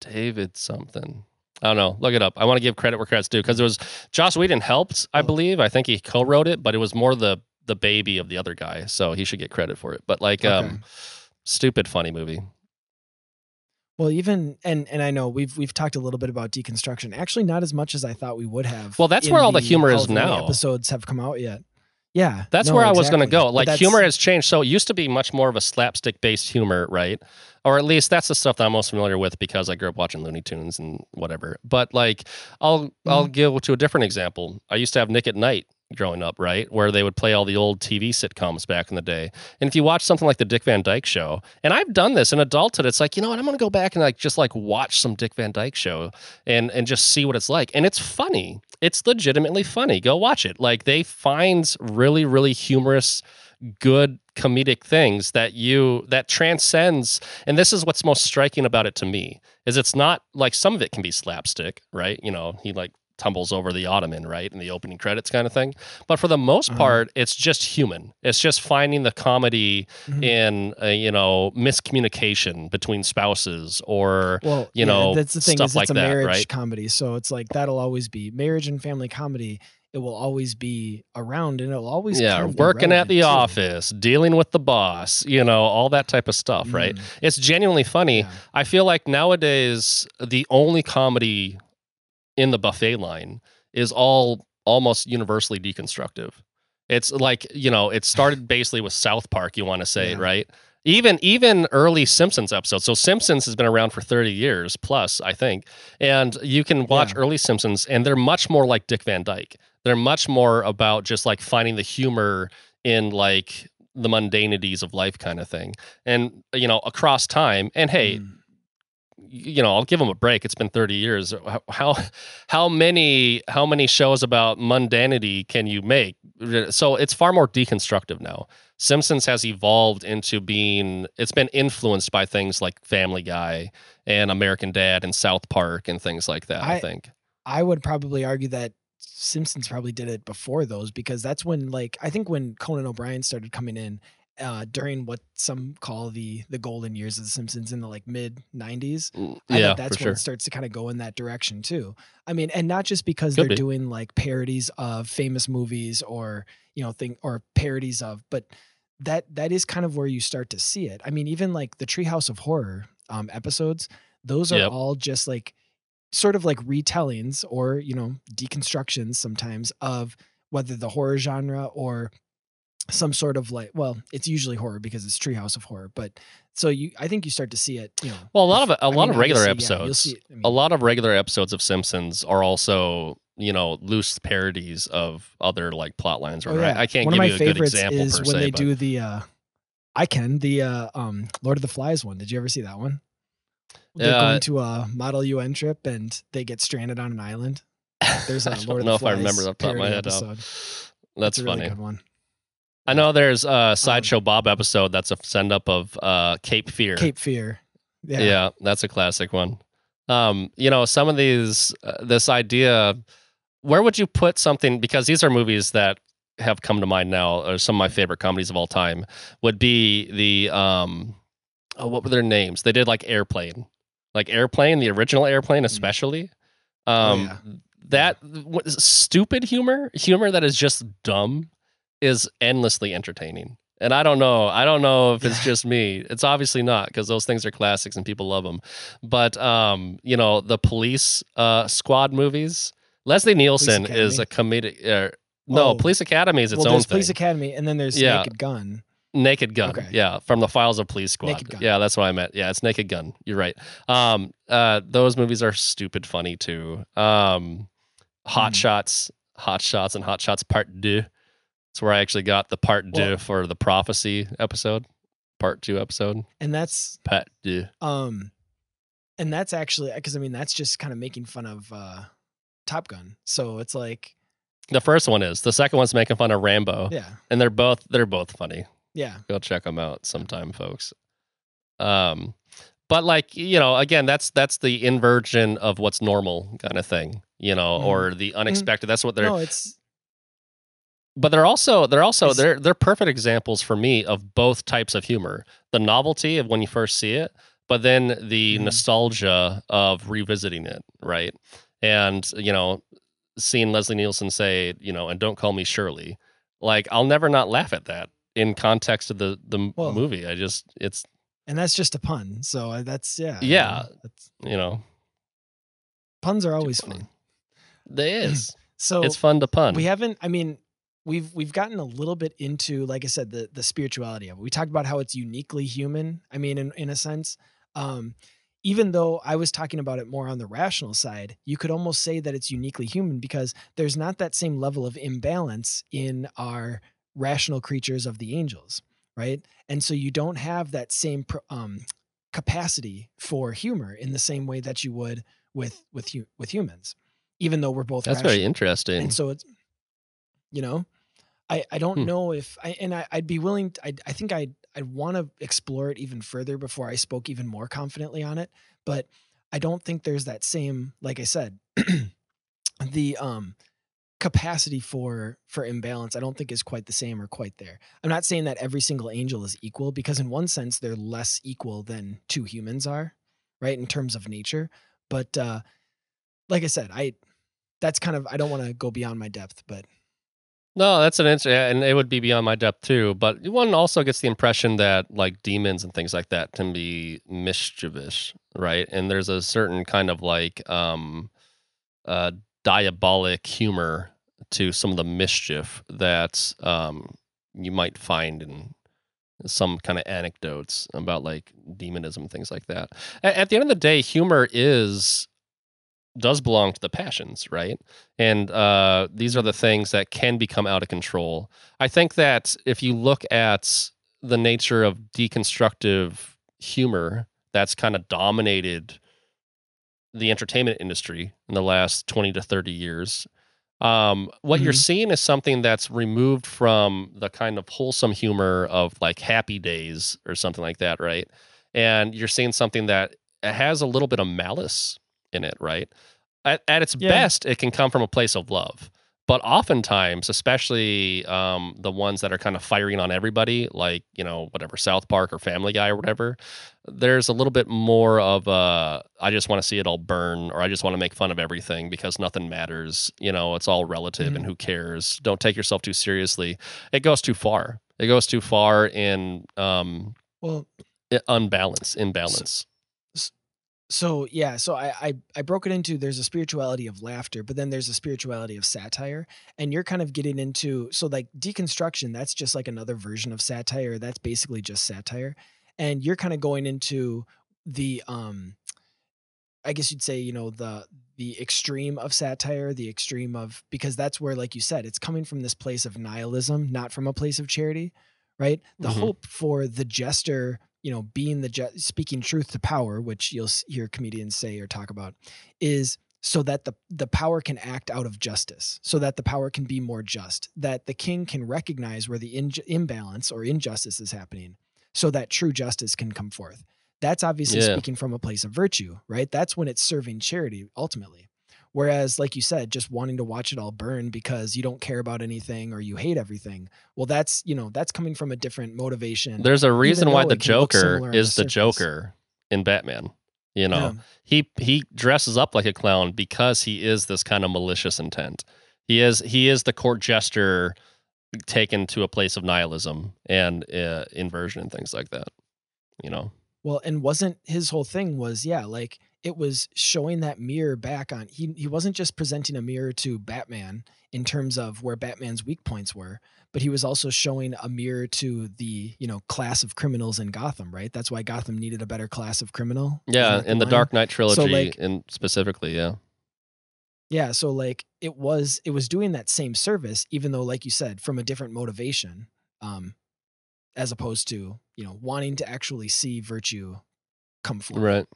David something. I don't know. Look it up. I want to give credit where credit's due because it was Joss Whedon helped, I Oh. believe. I think he co-wrote it, but it was more the the baby of the other guy, so he should get credit for it. But like, Okay. um, stupid funny movie. Well, even and and I know we've we've talked a little bit about deconstruction. Actually, not as much as I thought we would have. Well, that's where all the humor is now. Episodes have come out yet. Yeah, That's no, where I was going to go. Like humor has changed. So it used to be much more of a slapstick based humor, right? Or at least that's the stuff that I'm most familiar with because I grew up watching Looney Tunes and whatever. But like I'll I'll Mm-hmm. to a different example. I used to have Nick at Night growing up, right? Where they would play all the old TV sitcoms back in the day. And if you watch something like the Dick Van Dyke show, and I've done this in adulthood, it's like, you know what, I'm gonna go back and like just like watch some Dick Van Dyke show and and just see what it's like. And it's funny. It's legitimately funny. Go watch it. Like they find really, really humorous good comedic things that you that transcends and this is what's most striking about it to me is it's not like some of it can be slapstick right you know he like tumbles over the ottoman right in the opening credits kind of thing but for the most Uh-huh. part it's just human it's just finding the comedy Mhm. in uh, you know miscommunication between spouses or well, you yeah, know, that's the thing stuff is like it's a that, marriage right? comedy, so it's like that'll always be marriage and family comedy. It will always be around, and it'll always yeah kind of be working at the too. office dealing with the boss you know all that type of stuff right Mm, it's genuinely funny yeah. I feel like nowadays the only comedy in the buffet line is all almost universally deconstructive. It's like, you know, it started basically with South Park, you want to say, Yeah. right? Even even early Simpsons episodes. So Simpsons has been around for 30 years plus, I think. And you can watch Yeah. early Simpsons and they're much more like Dick Van Dyke. They're much more about just like finding the humor in like the mundanities of life kind of thing. And you know, across time. And hey, Mm. You know, I'll give them a break. It's been 30 years. How- How many how many shows about mundanity can you make? So it's far more deconstructive now. Simpsons has evolved into being it's been influenced by things like Family Guy and American Dad and South Park and things like that, I, I- think. I would probably argue that Simpsons probably did it before those because that's when like I think when Conan O'Brien started coming in uh, during what some call the the golden years of the Simpsons in the like mid 90s. Mm, I yeah, think that's when sure. it starts to kind of go in that direction too. I mean, and not just because Could they're be. doing like parodies of famous movies or you know thing or parodies of, but that that is kind of where you start to see it. I mean, even like the Treehouse of Horror um, episodes, those are Yep. all just like sort of like retellings or you know deconstructions sometimes of whether the horror genre or some sort of like well it's usually horror because it's treehouse of horror but so you i think you start to see it you know Well, a lot of a I lot mean, of regular see- episodes. see it- I mean, a lot of regular episodes of Simpsons are also, you know, loose parodies of other like plot lines. oh, Right? yeah. I can't one give you a good example is per when se. they but- do the uh i can the uh um lord of the flies one did you ever see that one they're Uh, going to a model un trip and they get stranded on an island there's a I don't lord of know the if I flies remember that top of my head. episode. That's a really funny. good one I know there's a sideshow Bob episode that's a send up of uh, Cape Fear. cape fear yeah. yeah, that's a classic one. Um, you know, some of these, uh, this idea, where would you put something? Because these are movies that have come to mind now, or some of my favorite comedies of all time would be the, um, oh, what were their names? They did like Airplane, like Airplane, the original Airplane, especially. Oh, Um, yeah. that what, stupid humor, humor that is just dumb, is endlessly entertaining. And I don't know. I don't know if it's just me. It's obviously not because those things are classics and people love them. But um, you know, the police uh, squad movies. Leslie Nielsen is a comedic. Uh, no, Oh. Police Academy is its well, own there's thing. Police Academy, and then there's Yeah. Naked Gun. Naked Gun. Okay. Yeah, from the Files of Police Squad. Yeah, that's what I meant. Yeah, it's Naked Gun. You're right. Um, uh, those movies are stupid funny too. Um, Hot Hmm. Shots, Hot Shots, and Hot Shots Part Deux. That's where I actually got the Part Well- for the Prophecy episode, Part Two episode. And that's Part Deux. um, and that's actually because I mean that's just kind of making fun of uh, Top Gun. So it's like, The first one is. The second one's making fun of Rambo, yeah, and they're both they're both funny. yeah, go check them out sometime folks um but like you know again that's that's the inversion of what's normal kind of thing you know Mhm. or the unexpected that's what they're no, it's but they're also they're also they're they're perfect examples for me of both types of humor the novelty of when you first see it but then the Mhm. nostalgia of revisiting it, right? And you know, seeing Leslie Nielsen say, you know, and don't call me Shirley, like I'll never not laugh at that in context of the the Well- movie. I just it's and that's just a pun. So uh, that's yeah. Yeah. that's, you know puns are always funny. fun. There is. So it's fun to pun. we haven't. I mean, we've we've gotten a little bit into, like I said, the the spirituality of it. We talked about how it's uniquely human. I mean, in in a sense, um, even though I was talking about it more on the rational side, you could almost say that it's uniquely human because there's not that same level of imbalance in our rational creatures of the angels, right? And so you don't have that same um, capacity for humor in the same way that you would with with with humans, even though we're both That's rational very interesting. and so it's you know i i don't Hmm. know if i and I, i'd be willing to, I, I think i'd i'd want to explore it even further before i spoke even more confidently on it but i don't think there's that same like i said the um capacity for for imbalance i don't think is quite the same or quite there i'm not saying that every single angel is equal because in one sense they're less equal than two humans are right in terms of nature but uh like i said i that's kind of I don't want to go beyond my depth, but No, that's an interesting, and it would be beyond my depth too. But one also gets the impression that like demons and things like that can be mischievous, right? And there's a certain kind of like um, uh, diabolic humor to some of the mischief that um, you might find in some kind of anecdotes about like demonism, things like that. At, at the end of the day, humor is does belong to the passions, right? And uh, these are the things that can become out of control. I think that if you look at the nature of deconstructive humor that's kind of dominated the entertainment industry in the last 20 to 30 years, um, what you're Mhm. seeing is something that's removed from the kind of wholesome humor of like happy days or something like that, right? And you're seeing something that has a little bit of malice in it, right? At, at its Yeah. best, it can come from a place of love. But oftentimes, especially um, the ones that are kind of firing on everybody, like, you know, whatever, South Park or Family Guy or whatever, there's a little bit more of a, I just want to see it all burn or I just want to make fun of everything because nothing matters. You know, it's all relative and who cares? Don't take yourself too seriously. It goes too far. It goes too far in um, well, unbalance, imbalance. so yeah, so I, I I broke it into there's a spirituality of laughter, but then there's a spirituality of satire, and you're kind of getting into so like deconstruction. That's just like another version of satire. That's basically just satire, and you're kind of going into the um, I guess you'd say you know the the extreme of satire, the extreme of because that's where like you said, it's coming from this place of nihilism, not from a place of charity, right? The Mhm. hope for the jester you know, being the je- speaking truth to power, which you'll hear comedians say or talk about, is so that the the power can act out of justice, so that the power can be more just, that the king can recognize where the inj- imbalance or injustice is happening, so that true justice can come forth. That's obviously Yeah. speaking from a place of virtue, right? That's when it's serving charity ultimately. Whereas, like you said, just wanting to watch it all burn because you don't care about anything or you hate everything. Well, that's you know that's coming from a different motivation. There's a reason why the it can look Joker is the the. Joker in Batman. You know, Yeah. he he dresses up like a clown because he is this kind of malicious intent. He is he is the court jester taken to a place of nihilism and uh, inversion and things like that. You know, Well, and wasn't his whole thing was yeah, like it was showing that mirror back on. He he wasn't just presenting a mirror to Batman in terms of where Batman's weak points were, but he was also showing a mirror to the you know class of criminals in Gotham. Right. That's why Gotham needed a better class of criminal. Yeah, in the line? Dark Knight trilogy, so like- and specifically, yeah, Yeah. So like it was it was doing that same service, even though like you said, from a different motivation, um, as opposed to you know wanting to actually see virtue come forth. right.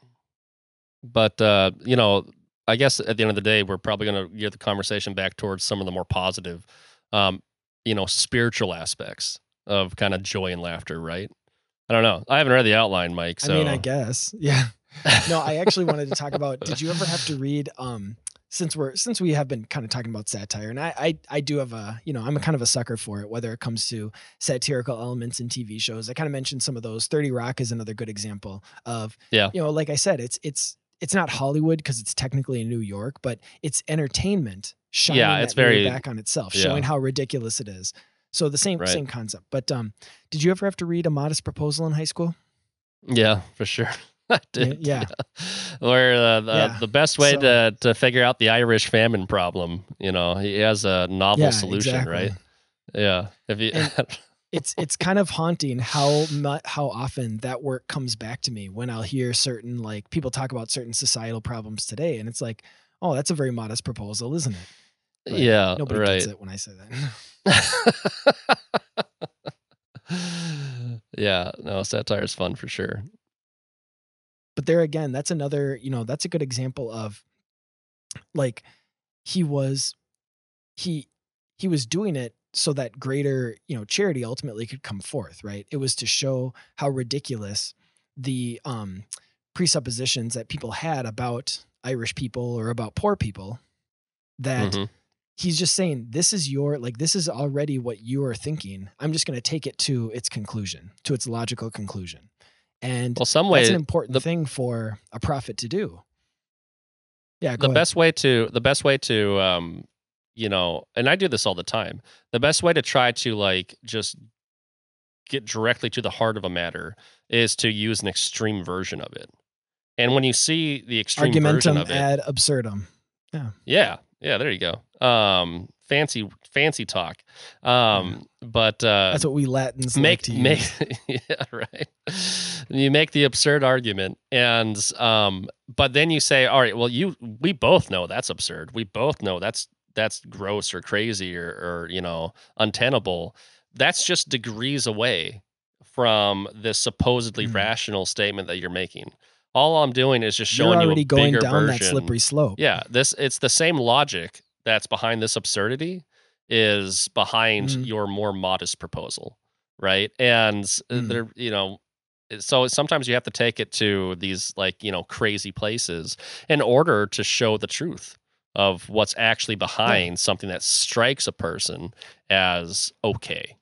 But uh, you know, I guess at the end of the day, we're probably going to get the conversation back towards some of the more positive, um, you know, spiritual aspects of kind of joy and laughter, right? I don't know. I haven't read the outline, Mike. So I mean, I guess. Yeah. No, I actually wanted to talk about did you ever have to read um since we're since we have been kind of talking about satire, and I, I I do have a you know I'm a kind of a sucker for it, whether it comes to satirical elements in TV shows. I kind of mentioned some of those. Thirty Rock is another good example of Yeah. You know, like I said, it's it's it's not Hollywood because it's technically in New York, but it's entertainment. Shining Yeah, it's very- back on itself, yeah. showing how ridiculous it is. So the same Right. same concept. But um, did you ever have to read a modest proposal in high school? Yeah, for sure. I Yeah, did. yeah. Where uh, the Yeah, the best way so- to to figure out the Irish famine problem, you know, he has a novel yeah, solution, exactly. right? Yeah. If you And- it's it's kind of haunting how how often that work comes back to me when I'll hear certain like people talk about certain societal problems today, and it's like, oh, that's a very modest proposal, isn't it? But yeah, Nobody right. gets it when I say that. yeah, no, satire is fun for sure. but there again, that's another you know that's a good example of like he was he he was doing it so that greater you know charity ultimately could come forth right it was to show how ridiculous the um presuppositions that people had about irish people or about poor people that Mhm. he's just saying this is your like this is already what you are thinking i'm just going to take it to its conclusion to its logical conclusion and Well, some that's way an important the- thing for a prophet to do yeah go the ahead. best way to the best way to um you know and i do this all the time the best way to try to like just get directly to the heart of a matter is to use an extreme version of it. And when you see the extreme version argumentum of it ad absurdum. Yeah. Yeah. Yeah. there you go. Um fancy fancy talk. Um but uh that's what we latins make like to make yeah right. You make the absurd argument and um but then you say all right well you we both know that's absurd. We both know that's that's gross or crazy or or you know untenable that's just degrees away from this supposedly Mhm. rational statement that you're making all i'm doing is just showing you're you already a going bigger down version that slippery slope yeah, this it's the same logic that's behind this absurdity is behind Mhm. your more modest proposal, right? And uh, Mm. there, you know, so sometimes you have to take it to these like you know crazy places in order to show the truth of what's actually behind something that strikes a person as okay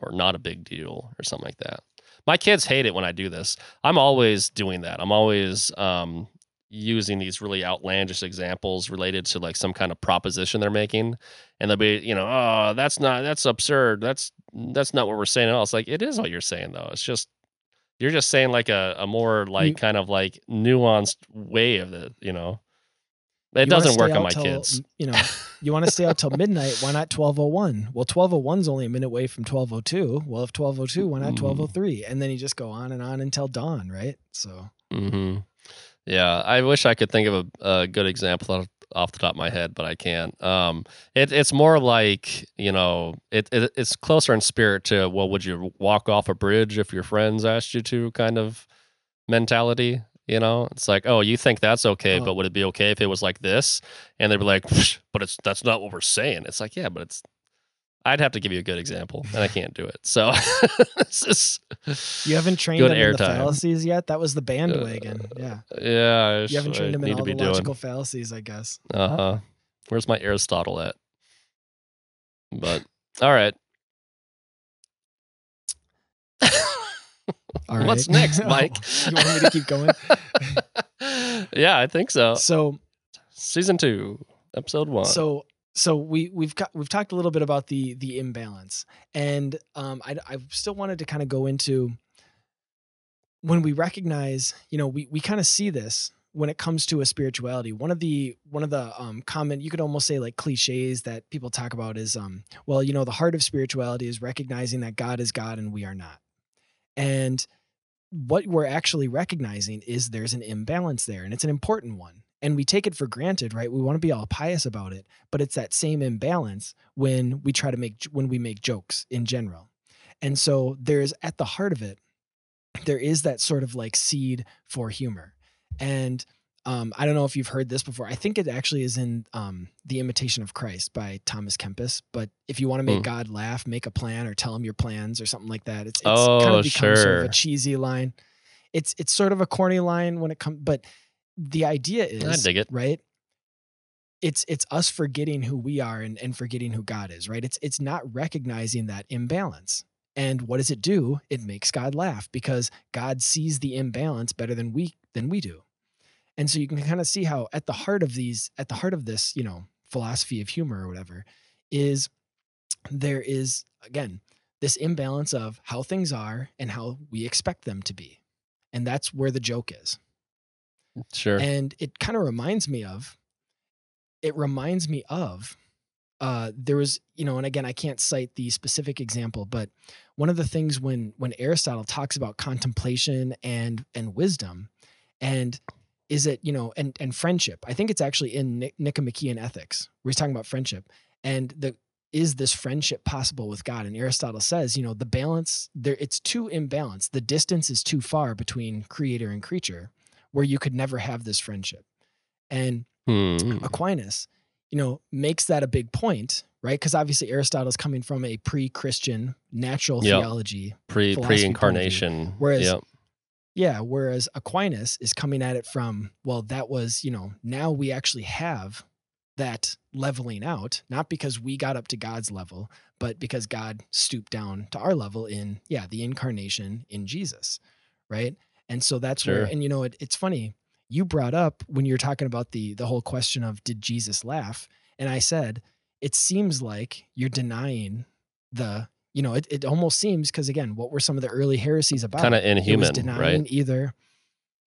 or not a big deal or something like that. My kids hate it when I do this. I'm always doing that. I'm always um, using these really outlandish examples related to like some kind of proposition they're making, and they'll be, you know, oh, that's not that's absurd. That's that's not what we're saying at all. It's like it is what you're saying though. It's just you're just saying like a, a more like kind of like nuanced way of it, you know. It You doesn't work on my till, kids. You know, you want to stay out till midnight. Why not twelve oh one? Well, twelve oh one's only a minute away from twelve oh two. Well, if twelve oh two, why not Mm. twelve oh three? And then you just go on and on until dawn, right? So hmm Yeah, I wish I could think of a, a good example off, off the top of my head, but I can't. Um, it, it's more like you know, it, it it's closer in spirit to well, would you walk off a bridge if your friends asked you to? Kind of mentality. You know, it's like, oh, you think that's okay, Oh. but would it be okay if it was like this? And they'd be like, but it's that's not what we're saying. It's like, yeah, but it's. I'd have to give you a good example, and I can't do it. So, this is you haven't trained them in the fallacies yet. That was the bandwagon. yeah, yeah. I you haven't trained I them in all the be doing. logical fallacies, I guess. Uh huh. Where's my Aristotle at? But all right. All right. What's next, Mike? you want me to keep going? yeah, I think so. So Season two, episode one. so so we we've got we've talked a little bit about the the imbalance and um i i still wanted to kind of go into when we recognize you know we we kind of see this when it comes to a spirituality one of the one of the um common you could almost say like cliches that people talk about is um well you know the heart of spirituality is recognizing that god is god and we are not and what we're actually recognizing is there's an imbalance there and it's an important one and we take it for granted right? We want to be all pious about it but it's that same imbalance when we try to make when we make jokes in general and so there's at the heart of it there is that sort of like seed for humor and um, I don't know if you've heard this before. I think it actually is in um, The Imitation of Christ by Thomas Kempis. But if you want to make Hmm. God laugh, make a plan or tell him your plans or something like that. It's, it's Oh, kind of become sort of a cheesy line. It's it's sort of a corny line when it comes, but the idea is I dig it. right. it's it's us forgetting who we are and, and forgetting who God is, right? It's it's not recognizing that imbalance. And what does it do? It makes God laugh because God sees the imbalance better than we than we do. And so you can kind of see how at the heart of these, at the heart of this, you know, philosophy of humor or whatever, is there is again this imbalance of how things are and how we expect them to be. And that's where the joke is. Sure. And it kind of reminds me of, it reminds me of, uh, there was, you know, and again, I can't cite the specific example, but one of the things when when Aristotle talks about contemplation and and wisdom, and is it, you know, and and friendship. I think it's actually in Nic- Nicomachean Ethics where he's talking about friendship and the is this friendship possible with God? And Aristotle says, you know, the balance there it's too imbalanced. The distance is too far between creator and creature where you could never have this friendship. And Hmm. Aquinas, you know, makes that a big point, right? Because obviously Aristotle's coming from a pre-Christian natural Yep. theology. pre pre-incarnation Whereas- Yep. Yeah, whereas Aquinas is coming at it from, well, that was, you know, now we actually have that leveling out, not because we got up to God's level, but because God stooped down to our level in, yeah, the incarnation in Jesus, right? And so that's where, and you know, it, it's funny. You brought up when you're talking about the the whole question of did Jesus laugh, and I said it seems like you're denying the, you know, it, it almost seems because again, what were some of the early heresies about? Kind of it was inhuman, denying right? either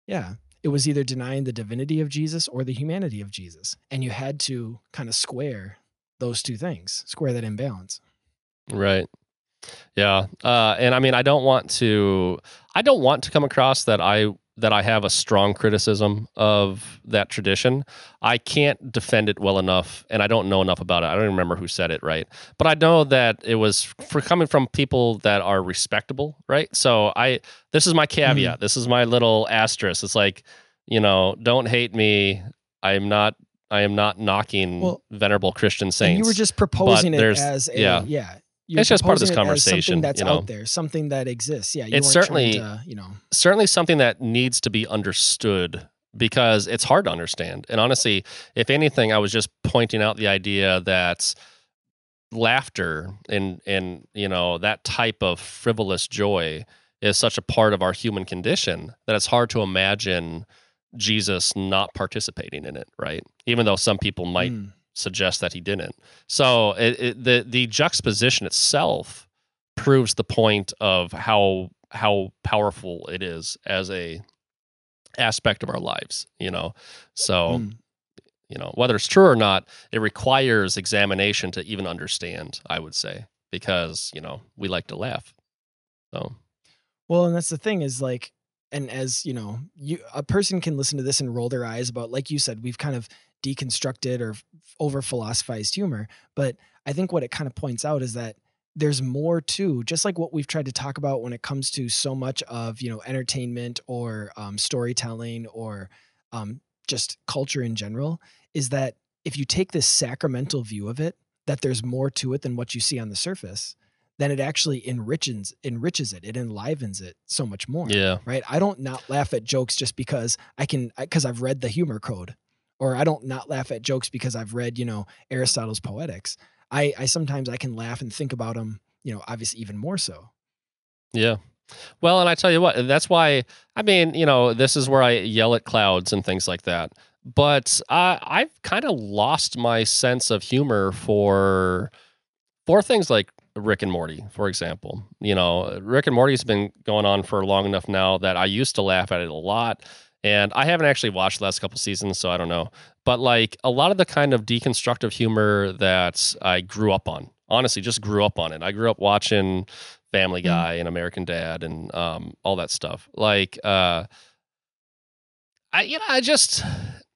yeah it was either denying the divinity of jesus or the humanity of jesus and you had to kind of square those two things square that imbalance Right. Yeah. Uh, and I mean, I don't want to. I don't want to come across that I that I have a strong criticism of that tradition. I can't defend it well enough, and I don't know enough about it. I don't even remember who said it, right? But I know that it was for coming from people that are respectable, right? So I. This is my hmm. caveat. This is my little asterisk. It's like, you know, don't hate me. I'm not. I am not knocking Well, venerable Christian saints. you were just proposing it as a yeah. yeah you're It's just part of this proposing it as conversation, something that's you know? out there something that exists yeah you It's certainly- to, you know certainly something that needs to be understood because it's hard to understand. And honestly, if anything, I was just pointing out the idea that laughter and and you know that type of frivolous joy is such a part of our human condition that it's hard to imagine Jesus not participating in it, right? Even though some people might Mm. Suggest that he didn't. So it, it, the the juxtaposition itself proves the point of how how powerful it is as a aspect of our lives. You know, so Mm. you know whether it's true or not, it requires examination to even understand. I would say because you know we like to laugh. So Well, and that's the thing is like, and as you know, you a person can listen to this and roll their eyes about, like you said, we've kind of deconstructed or over philosophized humor. But I think what it kind of points out is that there's more to just like what we've tried to talk about when it comes to so much of you know entertainment or um, storytelling or um, just culture in general is that if you take this sacramental view of it that there's more to it than what you see on the surface then it actually enriches enriches it it enlivens it so much more yeah, right i don't not laugh at jokes just because i can because i've read the humor code or i don't not laugh at jokes because i've read you know aristotle's poetics i i sometimes i can laugh and think about them you know obviously even more so yeah. Well, and I tell you what, that's why. I mean, you know, this is where I yell at clouds and things like that. But uh, I've kind of lost my sense of humor for for things like Rick and Morty, for example. You know, Rick and Morty's been going on for long enough now that I used to laugh at it a lot. And I haven't actually watched the last couple seasons, so I don't know. But like a lot of the kind of deconstructive humor that I grew up on, honestly, just grew up on it. I grew up watching Family Guy and American Dad and um, all that stuff. Like, uh, I you know, I just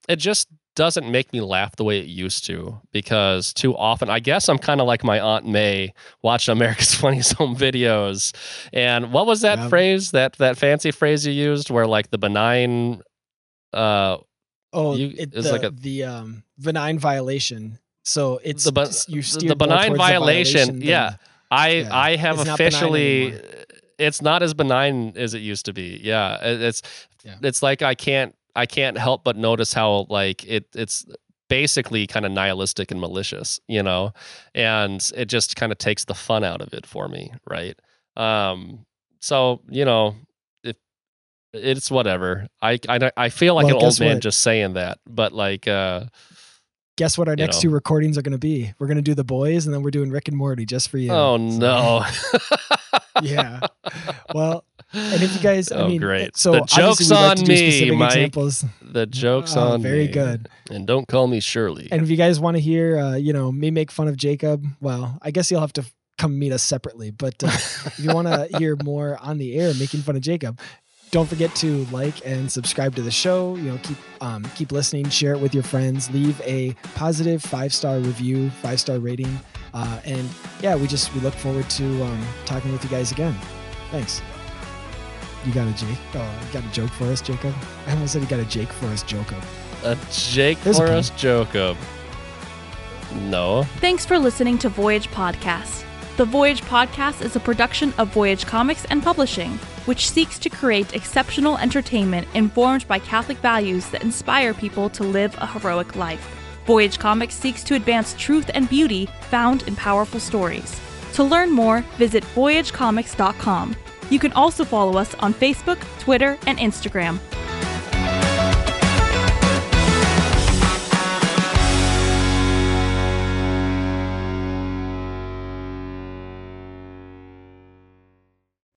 it just doesn't make me laugh the way it used to because too often I guess I'm kind of like my aunt May watching America's Funniest Home Videos. And what was that Yeah. phrase that that fancy phrase you used where like the benign uh oh You- it, it's the, like a- the um benign violation so it's The ben- you the benign towards the violation, yeah. I Yeah, I have it's officially it's not as benign as it used to be. Yeah, it's Yeah. it's like I can't I can't help but notice how like it it's basically kind of nihilistic and malicious, you know, and it just kind of takes the fun out of it for me, right? Um, so you know, if it's whatever, I I, I feel like Well, an old man what? just saying that, but like, uh, Guess what our You next know. two recordings are going to be? We're going to do the boys, and then we're doing Rick and Morty just for you. oh So- no, yeah. Well, and if you guys, I Oh, mean, great. So The joke's we like on me, Mike. Examples. the joke's Oh, on very me. good. and don't call me Shirley. And if you guys want to hear, uh, you know, me make fun of Jacob, well, I guess you'll have to come meet us separately. But uh, if you want to hear more on the air making fun of Jacob, don't forget to like and subscribe to the show. You know, keep um, keep listening, share it with your friends, leave a positive five star review, five star rating, uh, and yeah, we just we look forward to um, talking with you guys again. Thanks. You got a Jake? Oh, you got a joke for us, Jacob? I almost said you got a Jake for us, Jacob. a Jake There's a Forrest Jacob. No. Thanks for listening to Voyage Podcast. The Voyage Podcast is a production of Voyage Comics and Publishing, which seeks to create exceptional entertainment informed by Catholic values that inspire people to live a heroic life. Voyage Comics seeks to advance truth and beauty found in powerful stories. To learn more, visit voyagecomics.com. You can also follow us on Facebook, Twitter, and Instagram.